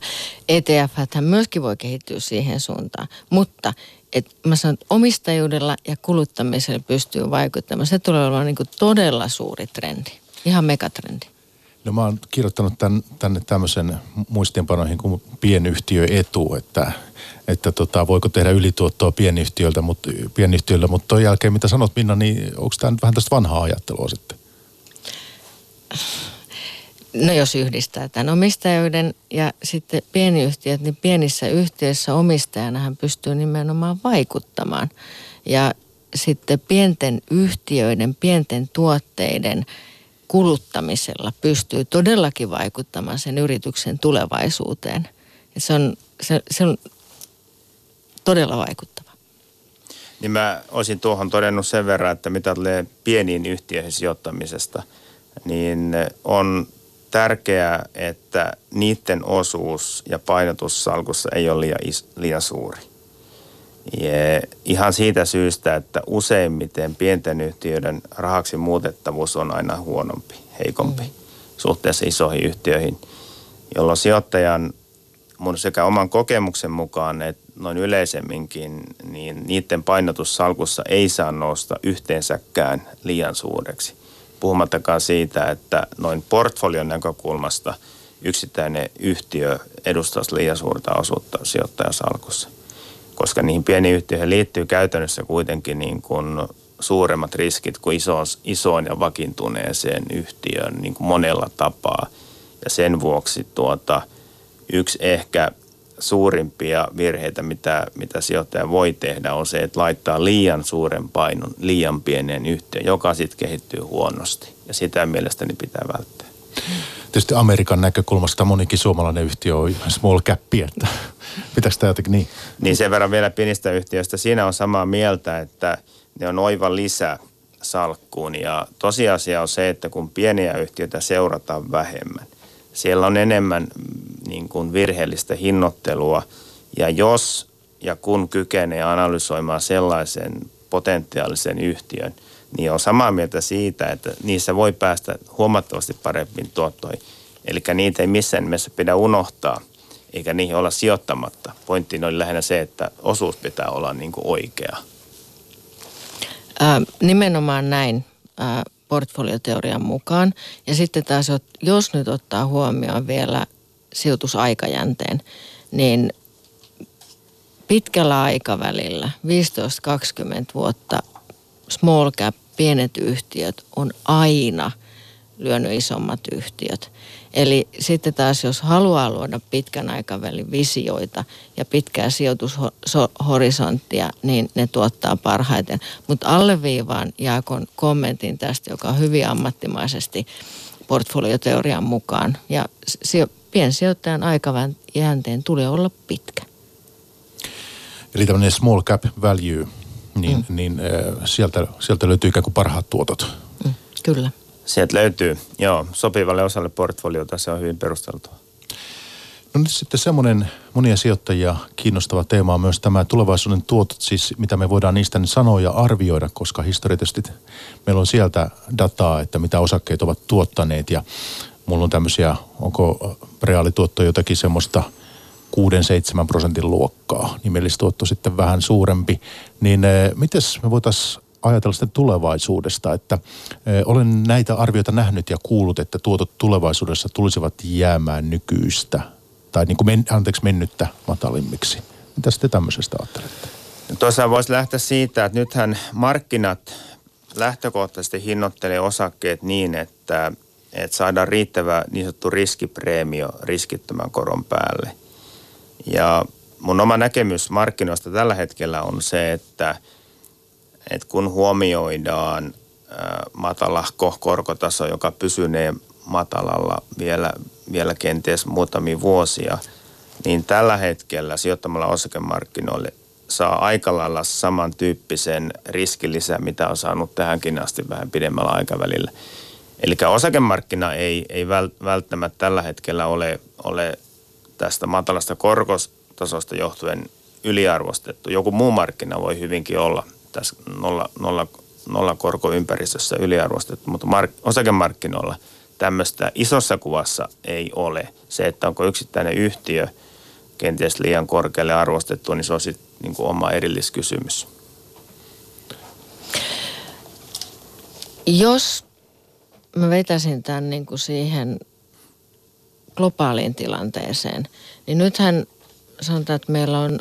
ETF myöskin voi kehittyä siihen suuntaan, mutta et mä sanon, että omistajuudella ja kuluttamisella pystyy vaikuttamaan. Se tulee olemaan niin todella suuri trendi, ihan megatrendi. No mä oon kirjoittanut tän, tänne tämmöisen muistiinpanoihin kuin pienyhtiöetu, että, että tota, voiko tehdä ylituottoa pienyhtiöltä, mutta, pienyhtiöllä, mutta ton jälkeen mitä sanot Minna, niin onko tämä nyt vähän tästä vanhaa ajattelua sitten? No jos yhdistää tämän omistajuuden ja sitten pienyhtiöt, niin pienissä yhtiöissä omistajana hän pystyy nimenomaan vaikuttamaan. Ja sitten pienten yhtiöiden, pienten tuotteiden – kuluttamisella pystyy todellakin vaikuttamaan sen yrityksen tulevaisuuteen. Ja se, on, se, se on todella vaikuttava. Niin mä olisin tuohon todennut sen verran, että mitä tulee pieniin yhtiöihin sijoittamisesta, niin on tärkeää, että niiden osuus ja painotus salkussa ei ole liian, liian suuri. Ja ihan siitä syystä, että useimmiten pienten yhtiöiden rahaksi muutettavuus on aina huonompi, heikompi mm. suhteessa isoihin yhtiöihin, jolloin sijoittajan mun sekä oman kokemuksen mukaan että noin yleisemminkin, niin niiden painotus salkussa ei saa nousta yhteensäkään liian suureksi. Puhumattakaan siitä, että noin portfolion näkökulmasta yksittäinen yhtiö edustaisi liian suurta osuutta sijoittajasalkussa. Koska niihin pieniin yhtiöihin liittyy käytännössä kuitenkin niin kuin suuremmat riskit kuin isoon, isoon ja vakiintuneeseen yhtiöön niin kuin monella tapaa. Ja sen vuoksi tuota, yksi ehkä suurimpia virheitä, mitä, mitä sijoittaja voi tehdä, on se, että laittaa liian suuren painon liian pieneen yhteen, joka sitten kehittyy huonosti. Ja sitä mielestäni pitää välttää. Tietysti Amerikan näkökulmasta monikin suomalainen yhtiö on small cap, että pitäisi tämä jotenkin niin? Niin sen verran vielä pienistä yhtiöistä. Siinä on samaa mieltä, että ne on oiva lisä salkkuun. Ja tosiasia on se, että kun pieniä yhtiöitä seurataan vähemmän, siellä on enemmän mm, niin kuin virheellistä hinnoittelua. Ja jos ja kun kykenee analysoimaan sellaisen potentiaalisen yhtiön, niin on samaa mieltä siitä, että niissä voi päästä huomattavasti parempiin tuottoihin. Eli niitä ei missään nimessä pidä unohtaa, eikä niihin olla sijoittamatta. Pointti oli lähinnä se, että osuus pitää olla niin kuin oikea. Ää, nimenomaan näin ää, portfolioteorian mukaan. Ja sitten taas, jos nyt ottaa huomioon vielä sijoitusaikajänteen, niin pitkällä aikavälillä, 15-20 vuotta, small cap, pienet yhtiöt on aina lyönyt isommat yhtiöt. Eli sitten taas, jos haluaa luoda pitkän aikavälin visioita ja pitkää sijoitushorisonttia, niin ne tuottaa parhaiten. Mutta alleviivaan Jaakon kommentin tästä, joka on hyvin ammattimaisesti portfolioteorian mukaan. Ja piensijoittajan aikavälin tulee olla pitkä. Eli tämmöinen small cap value, niin, mm. niin äh, sieltä, sieltä löytyy ikään kuin parhaat tuotot. Mm, kyllä. Sieltä löytyy, joo, sopivalle osalle portfoliota se on hyvin perusteltua. No nyt sitten semmoinen monia sijoittajia kiinnostava teema on myös tämä tulevaisuuden tuotot, siis mitä me voidaan niistä sanoa ja arvioida, koska historiallisesti meillä on sieltä dataa, että mitä osakkeet ovat tuottaneet ja mulla on tämmöisiä, onko reaalituotto jotakin semmoista 6-7 prosentin luokkaa, nimellistuotto sitten vähän suurempi, niin eh, miten me voitaisiin ajatella sitten tulevaisuudesta, että olen näitä arvioita nähnyt ja kuullut, että tuotot tulevaisuudessa tulisivat jäämään nykyistä tai niin kuin men, anteeksi mennyttä matalimmiksi. Mitä sitten tämmöisestä ajattelette? Tuossa voisi lähteä siitä, että nythän markkinat lähtökohtaisesti hinnoittelee osakkeet niin, että, että saadaan riittävä niin sanottu riskipreemio riskittömän koron päälle. Ja mun oma näkemys markkinoista tällä hetkellä on se, että – että kun huomioidaan matalahko korkotaso, joka pysynee matalalla vielä, vielä kenties muutamia vuosia, niin tällä hetkellä sijoittamalla osakemarkkinoille saa aika lailla samantyyppisen riskilisän, mitä on saanut tähänkin asti vähän pidemmällä aikavälillä. Eli osakemarkkina ei, ei välttämättä tällä hetkellä ole, ole tästä matalasta korkotasosta johtuen yliarvostettu. Joku muu markkina voi hyvinkin olla – tässä nolla, nolla, nolla korkoympäristössä yliarvostettu, mutta mark, osakemarkkinoilla tämmöistä isossa kuvassa ei ole. Se, että onko yksittäinen yhtiö kenties liian korkealle arvostettu, niin se on sitten niin oma erilliskysymys. Jos mä vetäisin tämän niin kuin siihen globaaliin tilanteeseen, niin nythän sanotaan, että meillä on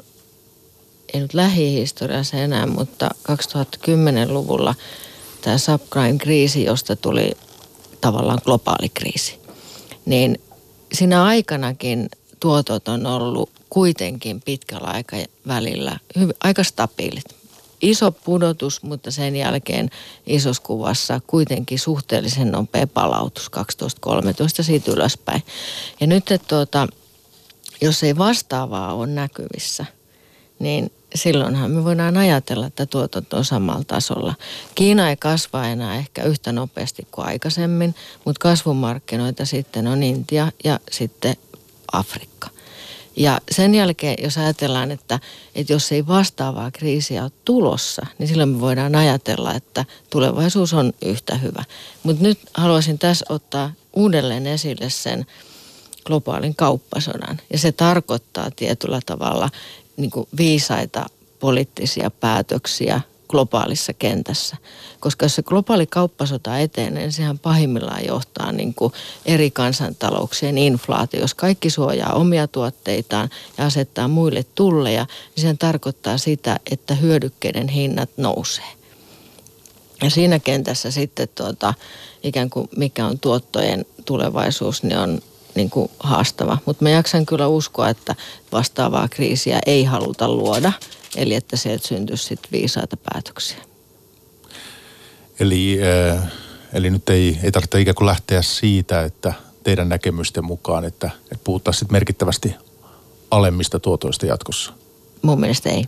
ei nyt lähihistoriassa enää, mutta 2010-luvulla tämä subprime-kriisi, josta tuli tavallaan globaali kriisi, niin siinä aikanakin tuotot on ollut kuitenkin pitkällä aikavälillä hyvin, aika stabiilit. Iso pudotus, mutta sen jälkeen isossa kuvassa kuitenkin suhteellisen nopea palautus 12-13 siitä ylöspäin. Ja nyt, että tuota, jos ei vastaavaa ole näkyvissä – niin silloinhan me voidaan ajatella, että tuotot on samalla tasolla. Kiina ei kasva enää ehkä yhtä nopeasti kuin aikaisemmin, mutta kasvumarkkinoita sitten on Intia ja sitten Afrikka. Ja sen jälkeen, jos ajatellaan, että, että jos ei vastaavaa kriisiä ole tulossa, niin silloin me voidaan ajatella, että tulevaisuus on yhtä hyvä. Mutta nyt haluaisin tässä ottaa uudelleen esille sen globaalin kauppasodan. Ja se tarkoittaa tietyllä tavalla niin kuin viisaita poliittisia päätöksiä globaalissa kentässä. Koska jos se globaali kauppasota etenee, niin sehän pahimmillaan johtaa niin kuin eri kansantalouksien inflaatio. Jos kaikki suojaa omia tuotteitaan ja asettaa muille tulleja, niin se tarkoittaa sitä, että hyödykkeiden hinnat nousee. Ja siinä kentässä sitten tuota, ikään kuin mikä on tuottojen tulevaisuus, niin on niin kuin haastava. Mutta mä jaksan kyllä uskoa, että vastaavaa kriisiä ei haluta luoda, eli että sieltä syntyisi sitten viisaita päätöksiä. Eli, äh, eli nyt ei, ei tarvitse ikään kuin lähteä siitä, että teidän näkemysten mukaan, että, että puhuttaisiin merkittävästi alemmista tuotoista jatkossa? Mun mielestä ei.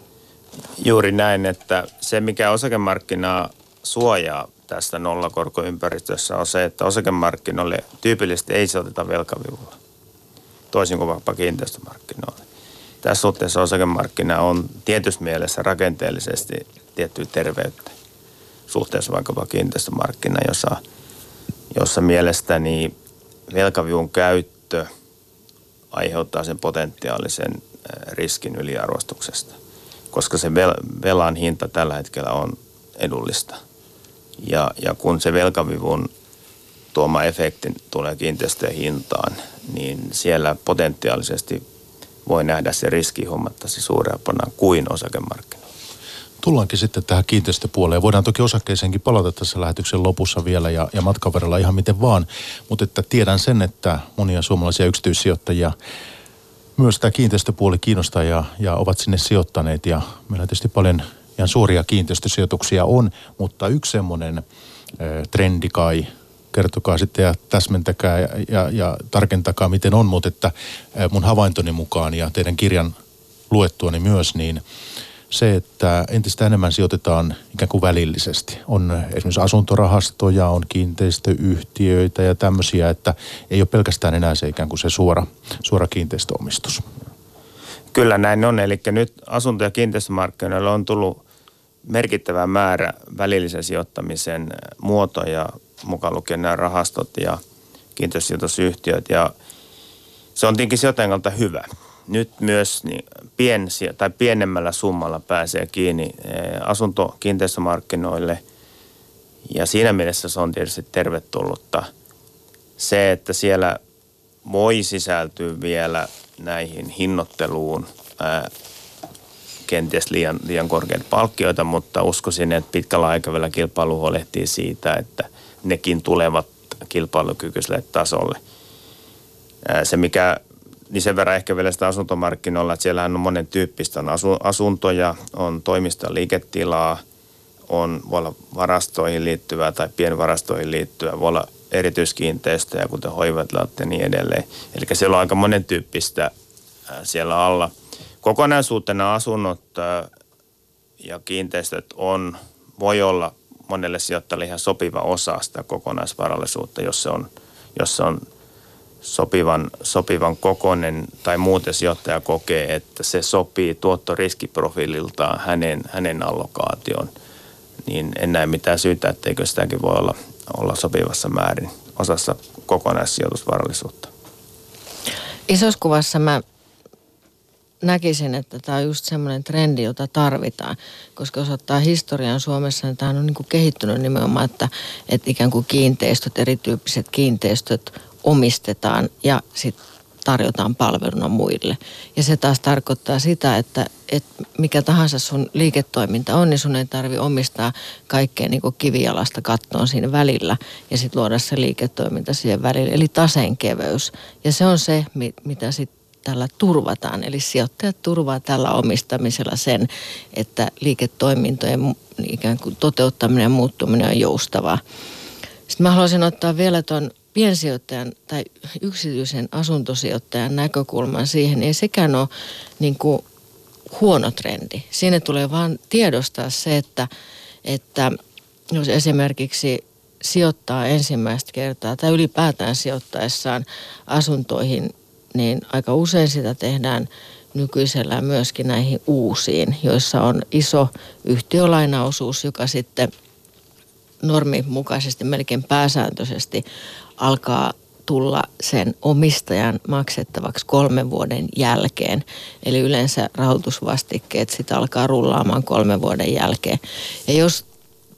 Juuri näin, että se mikä osakemarkkinaa suojaa tästä nollakorkoympäristössä on se, että osakemarkkinoille tyypillisesti ei sijoiteta velkavivulla, toisin kuin vaikka kiinteistömarkkinoille. Tässä suhteessa osakemarkkina on tietyssä mielessä rakenteellisesti tiettyä terveyttä suhteessa vaikkapa kiinteistömarkkina, jossa, jossa mielestäni velkavivun käyttö aiheuttaa sen potentiaalisen riskin yliarvostuksesta, koska se velan hinta tällä hetkellä on edullista – ja, ja kun se velkavivun tuoma efekti tulee kiinteistöjen hintaan, niin siellä potentiaalisesti voi nähdä se riski huomattavasti suurempana kuin osakemarkkinoilla. Tullaankin sitten tähän kiinteistöpuoleen. Voidaan toki osakkeeseenkin palata tässä lähetyksen lopussa vielä ja, ja matkan ihan miten vaan. Mutta että tiedän sen, että monia suomalaisia yksityissijoittajia myös tämä kiinteistöpuoli kiinnostaa ja, ja ovat sinne sijoittaneet. Ja meillä on tietysti paljon ihan suoria kiinteistösijoituksia on, mutta yksi semmoinen trendi kai, kertokaa sitten ja täsmentäkää ja, ja, ja tarkentakaa miten on, mutta että mun havaintoni mukaan ja teidän kirjan luettuani myös, niin se, että entistä enemmän sijoitetaan ikään kuin välillisesti. On esimerkiksi asuntorahastoja, on kiinteistöyhtiöitä ja tämmöisiä, että ei ole pelkästään enää se ikään kuin se suora, suora kiinteistöomistus. Kyllä näin on, eli nyt asunto- ja kiinteistömarkkinoilla on tullut merkittävä määrä välillisen sijoittamisen muotoja, mukaan lukien nämä rahastot ja kiinteistösijoitusyhtiöt. Ja se on tietenkin sijoittajan kannalta hyvä. Nyt myös niin pien, tai pienemmällä summalla pääsee kiinni eh, asunto-kiinteistömarkkinoille. Ja siinä mielessä se on tietysti tervetullutta. Se, että siellä voi sisältyä vielä näihin hinnoitteluun kenties liian, liian korkeita palkkioita, mutta uskoisin, että pitkällä aikavälillä kilpailu huolehtii siitä, että nekin tulevat kilpailukykyiselle tasolle. Se, mikä niin sen verran ehkä vielä sitä asuntomarkkinoilla, että siellähän on monen tyyppistä. On asuntoja, on toimista liiketilaa, on, voi olla varastoihin liittyvää tai pienvarastoihin liittyvää, voi olla erityiskiinteistöjä, kuten hoivatilat ja niin edelleen. Eli siellä on aika monen tyyppistä siellä alla – kokonaisuutena asunnot ja kiinteistöt on, voi olla monelle sijoittajalle ihan sopiva osa sitä kokonaisvarallisuutta, jos se on, jos se on sopivan, sopivan kokoinen tai muuten sijoittaja kokee, että se sopii tuottoriskiprofiililtaan hänen, hänen allokaation, niin en näe mitään syytä, etteikö sitäkin voi olla, olla sopivassa määrin osassa kokonaissijoitusvarallisuutta. Isossa kuvassa mä näkisin, että tämä on just semmoinen trendi, jota tarvitaan. Koska jos ottaa historian Suomessa, niin tämä on niin kuin kehittynyt nimenomaan, että, että ikään kuin kiinteistöt, erityyppiset kiinteistöt omistetaan ja sitten tarjotaan palveluna muille. Ja se taas tarkoittaa sitä, että, että mikä tahansa sun liiketoiminta on, niin sun ei tarvi omistaa kaikkea niin kivijalasta kattoon siinä välillä ja sitten luoda se liiketoiminta siihen välille. Eli taseen keveys. Ja se on se, mitä sitten tällä turvataan. Eli sijoittajat turvaa tällä omistamisella sen, että liiketoimintojen ikään kuin toteuttaminen ja muuttuminen on joustavaa. Sitten mä haluaisin ottaa vielä tuon piensijoittajan tai yksityisen asuntosijoittajan näkökulman siihen. Ei sekään ole niin kuin huono trendi. Siinä tulee vaan tiedostaa se, että, että jos esimerkiksi sijoittaa ensimmäistä kertaa tai ylipäätään sijoittaessaan asuntoihin niin aika usein sitä tehdään nykyisellään myöskin näihin uusiin, joissa on iso yhtiölainaosuus, joka sitten normin mukaisesti melkein pääsääntöisesti alkaa tulla sen omistajan maksettavaksi kolmen vuoden jälkeen. Eli yleensä rahoitusvastikkeet sitten alkaa rullaamaan kolmen vuoden jälkeen. Ja jos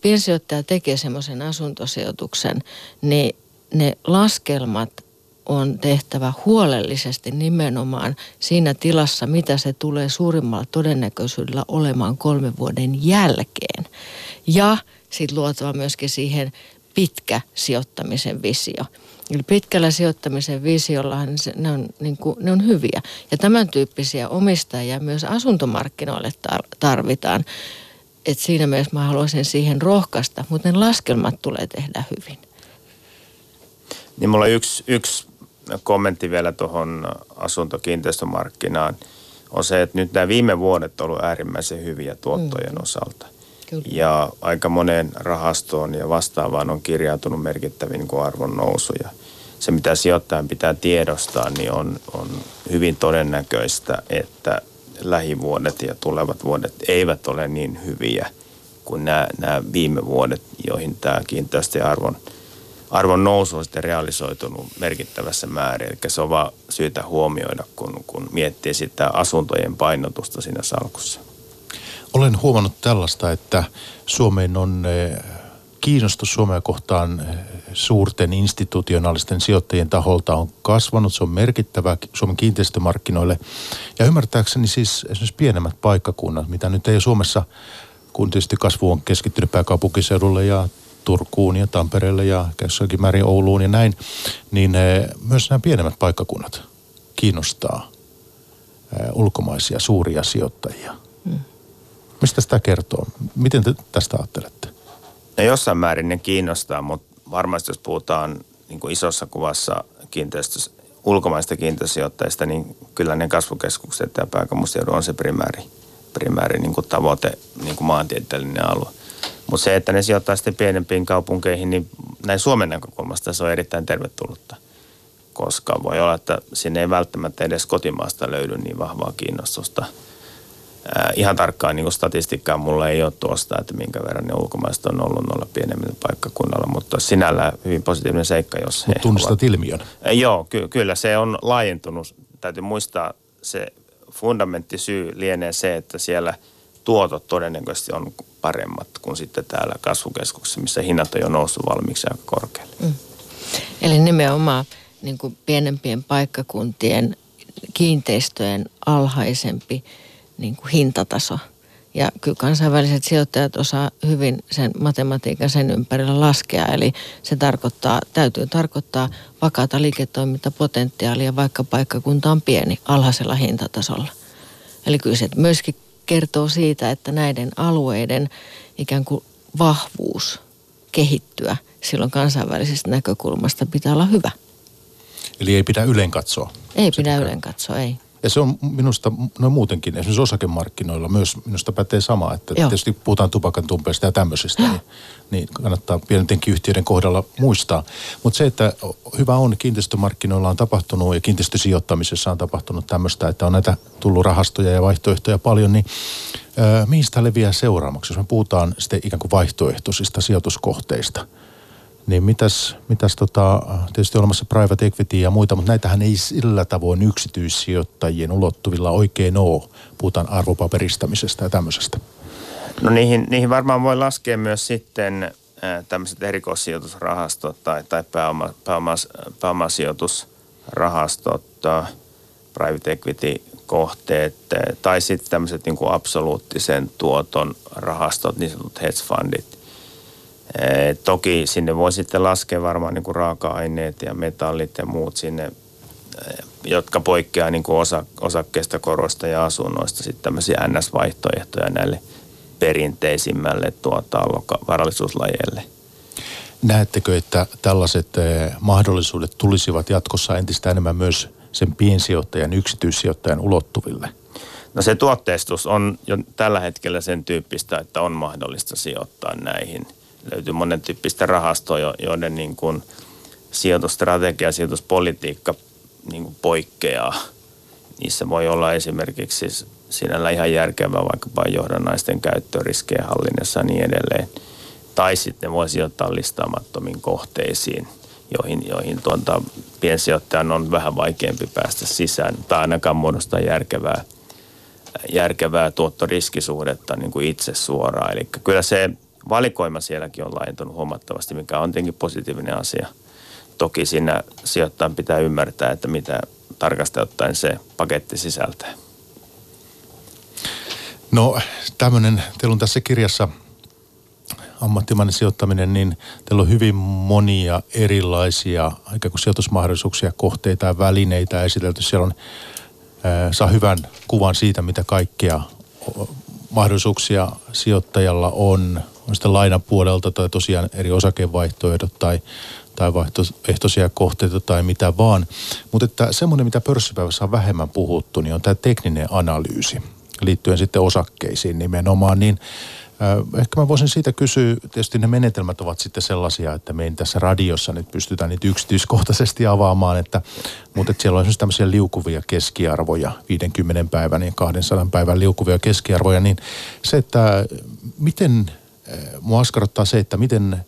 piensijoittaja tekee semmoisen asuntosijoituksen, niin ne laskelmat on tehtävä huolellisesti nimenomaan siinä tilassa, mitä se tulee suurimmalla todennäköisyydellä olemaan kolmen vuoden jälkeen. Ja sitten luotava myöskin siihen pitkä sijoittamisen visio. Eli pitkällä sijoittamisen visiollahan se, ne, on, niin kuin, ne on hyviä. Ja tämän tyyppisiä omistajia myös asuntomarkkinoille tarvitaan. Et siinä mielessä mä haluaisin siihen rohkaista, mutta ne laskelmat tulee tehdä hyvin. Niin mulla yksi, yksi kommentti vielä tuohon asuntokiinteistömarkkinaan. On se, että nyt nämä viime vuodet ovat olleet äärimmäisen hyviä tuottojen mm. osalta. Kyllä. Ja aika moneen rahastoon ja vastaavaan on kirjautunut merkittäviä niin arvon nousuja. Se, mitä sijoittajan pitää tiedostaa, niin on, on hyvin todennäköistä, että lähivuodet ja tulevat vuodet eivät ole niin hyviä kuin nämä, nämä viime vuodet, joihin tämä kiinteistöjen arvon, arvon nousu on sitten realisoitunut merkittävässä määrin. Eli se on vaan syytä huomioida, kun, kun miettii sitä asuntojen painotusta siinä salkussa. Olen huomannut tällaista, että Suomeen on eh, kiinnostus Suomea kohtaan eh, suurten institutionaalisten sijoittajien taholta on kasvanut. Se on merkittävä Suomen kiinteistömarkkinoille. Ja ymmärtääkseni siis esimerkiksi pienemmät paikkakunnat, mitä nyt ei Suomessa, kun tietysti kasvu on keskittynyt pääkaupunkiseudulle ja Turkuun ja Tampereelle ja jossakin määrin Ouluun ja näin, niin eh, myös nämä pienemmät paikkakunnat kiinnostaa ulkomaisia suuria sijoittajia. Hmm. Mistä sitä kertoo? Miten te tästä ajattelette? No jossain määrin ne kiinnostaa, mutta varmasti jos puhutaan niin kuin isossa kuvassa kiinteistössä, ulkomaista kiinteistösijoittajista, niin kyllä ne kasvukeskukset ja pääkaupunkiseudun on se primääri, primääri niin kuin tavoite, niin kuin maantieteellinen alue. Mutta se, että ne sijoittaa sitten pienempiin kaupunkeihin, niin näin Suomen näkökulmasta se on erittäin tervetullutta. Koska voi olla, että sinne ei välttämättä edes kotimaasta löydy niin vahvaa kiinnostusta – Äh, ihan tarkkaan niin statistiikkaa mulla ei ole tuosta, että minkä verran ne ulkomaiset on ollut noilla pienemmillä paikkakunnalla, mutta sinällä hyvin positiivinen seikka, jos Mut he tunnistat ovat... ilmiön. Äh, joo, ky- kyllä se on laajentunut. Täytyy muistaa se fundamenttisyy lienee se, että siellä tuotot todennäköisesti on paremmat kuin sitten täällä kasvukeskuksessa, missä hinnat on jo noussut valmiiksi aika korkealle. Mm. Eli nimenomaan niin kuin pienempien paikkakuntien kiinteistöjen alhaisempi niin kuin hintataso. Ja kyllä kansainväliset sijoittajat osaa hyvin sen matematiikan sen ympärillä laskea. Eli se tarkoittaa, täytyy tarkoittaa vakaata liiketoimintapotentiaalia, vaikka paikkakunta on pieni alhaisella hintatasolla. Eli kyllä se myöskin kertoo siitä, että näiden alueiden ikään kuin vahvuus kehittyä silloin kansainvälisestä näkökulmasta pitää olla hyvä. Eli ei pidä ylen katsoa. Ei pidä ylen katsoa, ei. Ja se on minusta, no muutenkin, esimerkiksi osakemarkkinoilla myös minusta pätee sama, että Joo. tietysti puhutaan tupakan tumpeista ja tämmöisistä, niin, niin kannattaa pienentenkin yhtiöiden kohdalla muistaa. Mutta se, että hyvä on, kiinteistömarkkinoilla on tapahtunut ja kiinteistösijoittamisessa on tapahtunut tämmöistä, että on näitä tullut rahastoja ja vaihtoehtoja paljon, niin ö, mihin sitä leviää seuraavaksi, jos me puhutaan sitten ikään kuin vaihtoehtoisista sijoituskohteista – niin mitäs, mitäs tota, tietysti olemassa private equity ja muita, mutta näitähän ei sillä tavoin yksityissijoittajien ulottuvilla oikein ole. Puhutaan arvopaperistamisesta ja tämmöisestä. No niihin, niihin varmaan voi laskea myös sitten tämmöiset erikoissijoitusrahastot tai, tai pääoma, pääoma, pääomasijoitusrahastot, private equity kohteet tai sitten tämmöiset niin kuin absoluuttisen tuoton rahastot, niin sanotut hedge fundit. Eh, toki sinne voi sitten laskea varmaan niin kuin raaka-aineet ja metallit ja muut sinne, eh, jotka poikkeaa niin kuin osa, osakkeista, koroista ja asunnoista. Sitten tämmöisiä NS-vaihtoehtoja näille perinteisimmälle tuota, varallisuuslajeille. Näettekö, että tällaiset eh, mahdollisuudet tulisivat jatkossa entistä enemmän myös sen piensijoittajan, yksityissijoittajan ulottuville? No se tuotteistus on jo tällä hetkellä sen tyyppistä, että on mahdollista sijoittaa näihin – löytyy monen tyyppistä rahastoa, joiden niin kuin sijoitustrategia ja sijoituspolitiikka niin kuin poikkeaa. Niissä voi olla esimerkiksi sinällä ihan järkevää vaikkapa johdannaisten käyttö riskejä hallinnassa ja niin edelleen. Tai sitten voi sijoittaa listaamattomiin kohteisiin, joihin, joihin tuota, piensijoittajan on vähän vaikeampi päästä sisään tai ainakaan muodostaa järkevää, järkevää tuottoriskisuhdetta niin kuin itse suoraan. Eli kyllä se valikoima sielläkin on laajentunut huomattavasti, mikä on tietenkin positiivinen asia. Toki siinä sijoittajan pitää ymmärtää, että mitä tarkasti se paketti sisältää. No tämmöinen, teillä on tässä kirjassa ammattimainen sijoittaminen, niin teillä on hyvin monia erilaisia aika kuin sijoitusmahdollisuuksia, kohteita ja välineitä esitelty. Siellä on, ää, saa hyvän kuvan siitä, mitä kaikkea mahdollisuuksia sijoittajalla on, on sitten lainapuolelta tai tosiaan eri osakevaihtoehdot tai, tai vaihtoehtoisia kohteita tai mitä vaan. Mutta että semmoinen, mitä pörssipäivässä on vähemmän puhuttu, niin on tämä tekninen analyysi liittyen sitten osakkeisiin nimenomaan, niin Ehkä mä voisin siitä kysyä, tietysti ne menetelmät ovat sitten sellaisia, että me ei tässä radiossa nyt pystytään niitä yksityiskohtaisesti avaamaan, että, mutta että siellä on esimerkiksi tämmöisiä liukuvia keskiarvoja, 50 päivän ja 200 päivän liukuvia keskiarvoja, niin se, että miten, mua askarrottaa se, että miten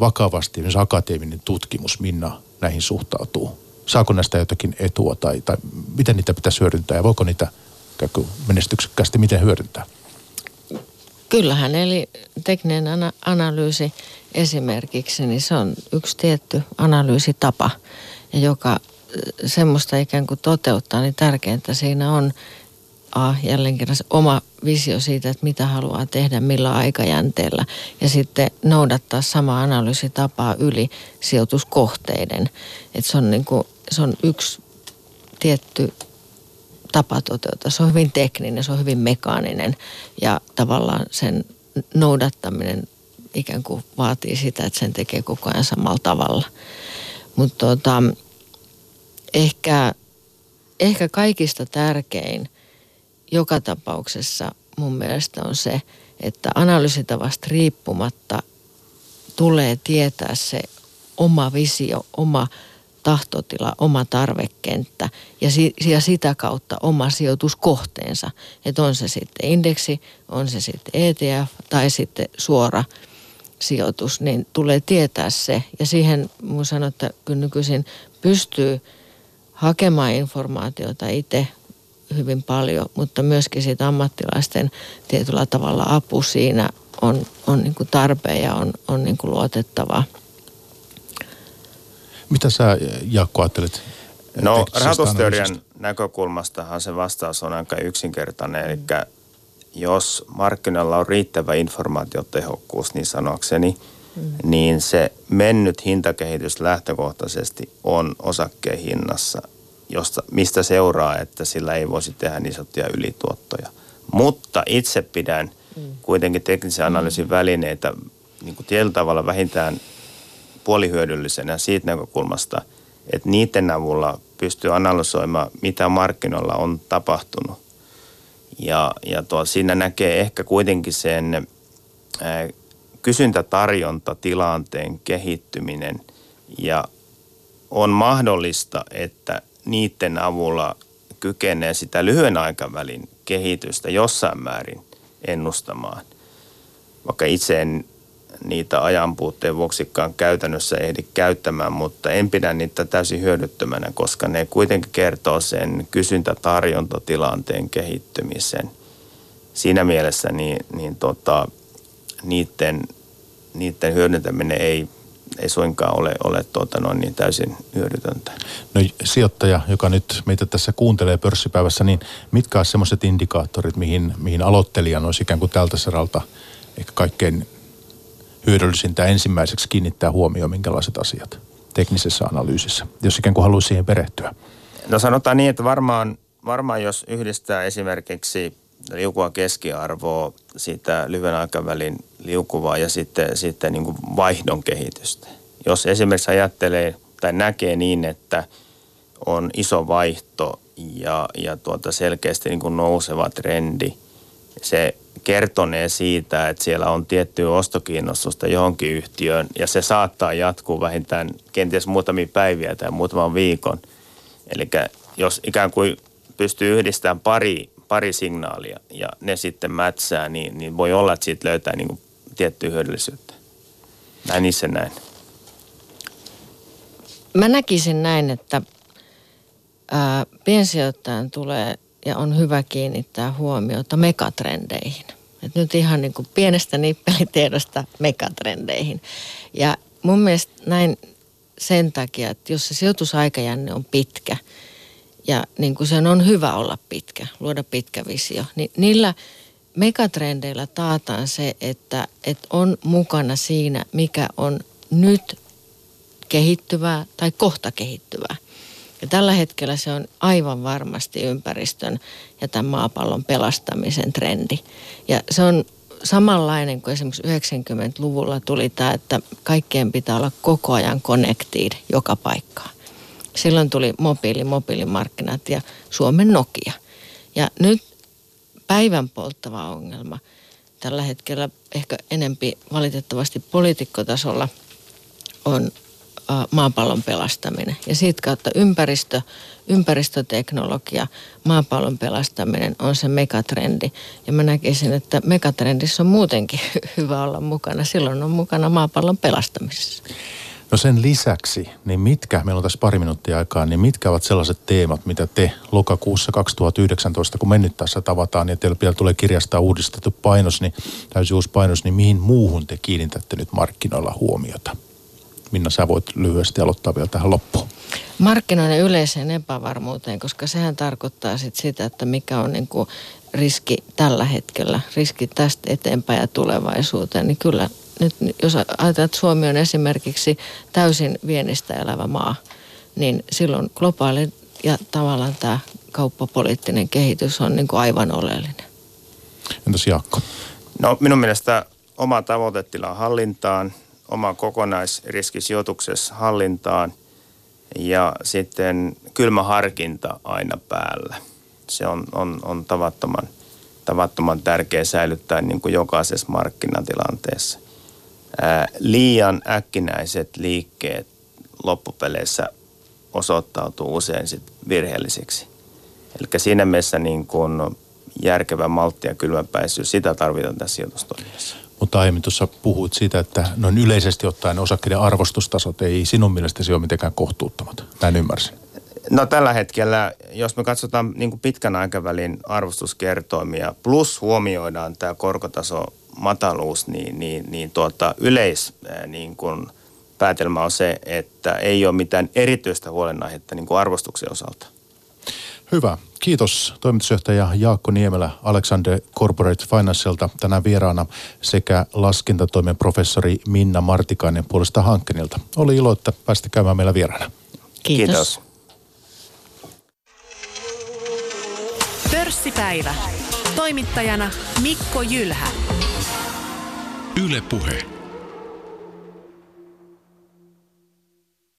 vakavasti myös akateeminen tutkimus, Minna, näihin suhtautuu. Saako näistä jotakin etua tai, tai miten niitä pitäisi hyödyntää ja voiko niitä menestyksekkäästi miten hyödyntää? Kyllähän, eli tekninen analyysi esimerkiksi, niin se on yksi tietty analyysitapa, joka semmoista ikään kuin toteuttaa, niin tärkeintä siinä on A, jälleen kerran se oma visio siitä, että mitä haluaa tehdä, millä aikajänteellä. Ja sitten noudattaa samaa analyysitapaa yli sijoituskohteiden. Että se on, niin kuin, se on yksi tietty tapa toteuttaa. Se on hyvin tekninen, se on hyvin mekaaninen ja tavallaan sen noudattaminen ikään kuin vaatii sitä, että sen tekee koko ajan samalla tavalla. Mutta tota, ehkä, ehkä kaikista tärkein joka tapauksessa mun mielestä on se, että analyysitavasta riippumatta tulee tietää se oma visio, oma tahtotila, oma tarvekenttä ja, si- ja sitä kautta oma sijoituskohteensa. Että on se sitten indeksi, on se sitten ETF tai sitten suora sijoitus, niin tulee tietää se. Ja siihen mun sanon, että kyllä nykyisin pystyy hakemaan informaatiota itse hyvin paljon, mutta myöskin siitä ammattilaisten tietyllä tavalla apu siinä on, on niin kuin tarpeen ja on, on niin kuin luotettavaa. Mitä sä Jaakko ajattelet? No rahoitusteorian näkökulmastahan se vastaus on aika yksinkertainen. Eli jos markkinoilla on riittävä informaatiotehokkuus, niin sanokseni, mm. niin se mennyt hintakehitys lähtökohtaisesti on osakkeen hinnassa, josta, mistä seuraa, että sillä ei voisi tehdä niin sanottuja ylituottoja. Mutta itse pidän mm. kuitenkin teknisen analyysin välineitä niin kuin tietyllä tavalla vähintään puolihyödyllisenä siitä näkökulmasta, että niiden avulla pystyy analysoimaan, mitä markkinoilla on tapahtunut. Ja, ja tuo, siinä näkee ehkä kuitenkin sen ää, kysyntätarjontatilanteen kehittyminen ja on mahdollista, että niiden avulla kykenee sitä lyhyen aikavälin kehitystä jossain määrin ennustamaan. Vaikka itse en niitä ajanpuutteen vuoksikaan käytännössä ehdi käyttämään, mutta en pidä niitä täysin hyödyttömänä, koska ne kuitenkin kertoo sen kysyntätarjontatilanteen kehittymisen. Siinä mielessä niin, niin tota, niiden, niiden hyödyntäminen ei, ei suinkaan ole, ole tuota, noin niin täysin hyödytöntä. No sijoittaja, joka nyt meitä tässä kuuntelee pörssipäivässä, niin mitkä ovat sellaiset indikaattorit, mihin, mihin aloittelijan olisi ikään kuin tältä saralta ehkä kaikkein hyödyllisintä ensimmäiseksi kiinnittää huomioon, minkälaiset asiat teknisessä analyysissä, jos ikään kuin haluaisi siihen perehtyä? No sanotaan niin, että varmaan, varmaan jos yhdistää esimerkiksi liukua keskiarvoa, siitä lyhyen aikavälin liukuvaa ja sitten, sitten niin kuin vaihdon kehitystä. Jos esimerkiksi ajattelee tai näkee niin, että on iso vaihto ja, ja tuota selkeästi niin kuin nouseva trendi, se kertonee siitä, että siellä on tiettyä ostokiinnostusta johonkin yhtiöön ja se saattaa jatkuu vähintään kenties muutamia päiviä tai muutaman viikon. Eli jos ikään kuin pystyy yhdistämään pari, pari signaalia ja ne sitten mätsää, niin, niin voi olla, että siitä löytää niin kuin tiettyä hyödyllisyyttä. Näin itse näin. Mä näkisin näin, että ää, piensijoittajan tulee ja on hyvä kiinnittää huomiota megatrendeihin. Et nyt ihan niin kuin pienestä nippelitiedosta megatrendeihin. Ja mun mielestä näin sen takia, että jos se sijoitusaikajänne on pitkä ja niin kuin sen on hyvä olla pitkä, luoda pitkä visio, niin niillä megatrendeillä taataan se, että, että on mukana siinä, mikä on nyt kehittyvää tai kohta kehittyvää. Ja tällä hetkellä se on aivan varmasti ympäristön ja tämän maapallon pelastamisen trendi. Ja se on samanlainen kuin esimerkiksi 90-luvulla tuli tämä, että kaikkien pitää olla koko ajan connected joka paikkaan. Silloin tuli mobiili, mobiilimarkkinat ja Suomen Nokia. Ja nyt päivän polttava ongelma tällä hetkellä ehkä enempi valitettavasti poliitikkotasolla on maapallon pelastaminen. Ja siitä kautta ympäristö, ympäristöteknologia, maapallon pelastaminen on se megatrendi. Ja mä näkisin, että megatrendissä on muutenkin hyvä olla mukana. Silloin on mukana maapallon pelastamisessa. No sen lisäksi, niin mitkä, meillä on tässä pari minuuttia aikaa, niin mitkä ovat sellaiset teemat, mitä te lokakuussa 2019, kun mennyt tässä tavataan ja teillä vielä tulee kirjasta uudistettu painos, niin täysin uusi painos, niin mihin muuhun te kiinnitätte nyt markkinoilla huomiota? Minna, sä voit lyhyesti aloittaa vielä tähän loppuun. Markkinoiden yleiseen epävarmuuteen, koska sehän tarkoittaa sit sitä, että mikä on niin kuin riski tällä hetkellä, riski tästä eteenpäin ja tulevaisuuteen, niin kyllä nyt jos ajatellaan, että Suomi on esimerkiksi täysin viennistä elävä maa, niin silloin globaali ja tavallaan tämä kauppapoliittinen kehitys on niin kuin aivan oleellinen. Entäs Jaakko? No minun mielestä oma tavoitetila hallintaan, oma kokonaisriskisijoituksessa hallintaan ja sitten kylmä harkinta aina päällä. Se on, on, on tavattoman, tavattoman tärkeä säilyttää niin kuin jokaisessa markkinatilanteessa. Ää, liian äkkinäiset liikkeet loppupeleissä osoittautuu usein sit virheellisiksi. Eli siinä mielessä niin kuin järkevä maltti ja kylmäpäisyys, sitä tarvitaan tässä sijoitustoiminnassa. Mutta aiemmin tuossa puhuit siitä, että noin yleisesti ottaen osakkeiden arvostustasot ei sinun mielestäsi ole mitenkään kohtuuttomat. Näin ymmärsin. No tällä hetkellä, jos me katsotaan niin kuin pitkän aikavälin arvostuskertoimia, plus huomioidaan tämä korkotaso mataluus, niin, niin, niin tuota, yleis niin kuin päätelmä on se, että ei ole mitään erityistä huolenaihetta niin kuin arvostuksen osalta. Hyvä. Kiitos toimitusjohtaja Jaakko Niemelä Alexander Corporate Financialta tänään vieraana sekä laskentatoimen professori Minna Martikainen puolesta Hankkenilta. Oli ilo, että pääsitte käymään meillä vieraana. Kiitos. Kiitos. Pörssipäivä. Toimittajana Mikko Jylhä. Yle Puhe.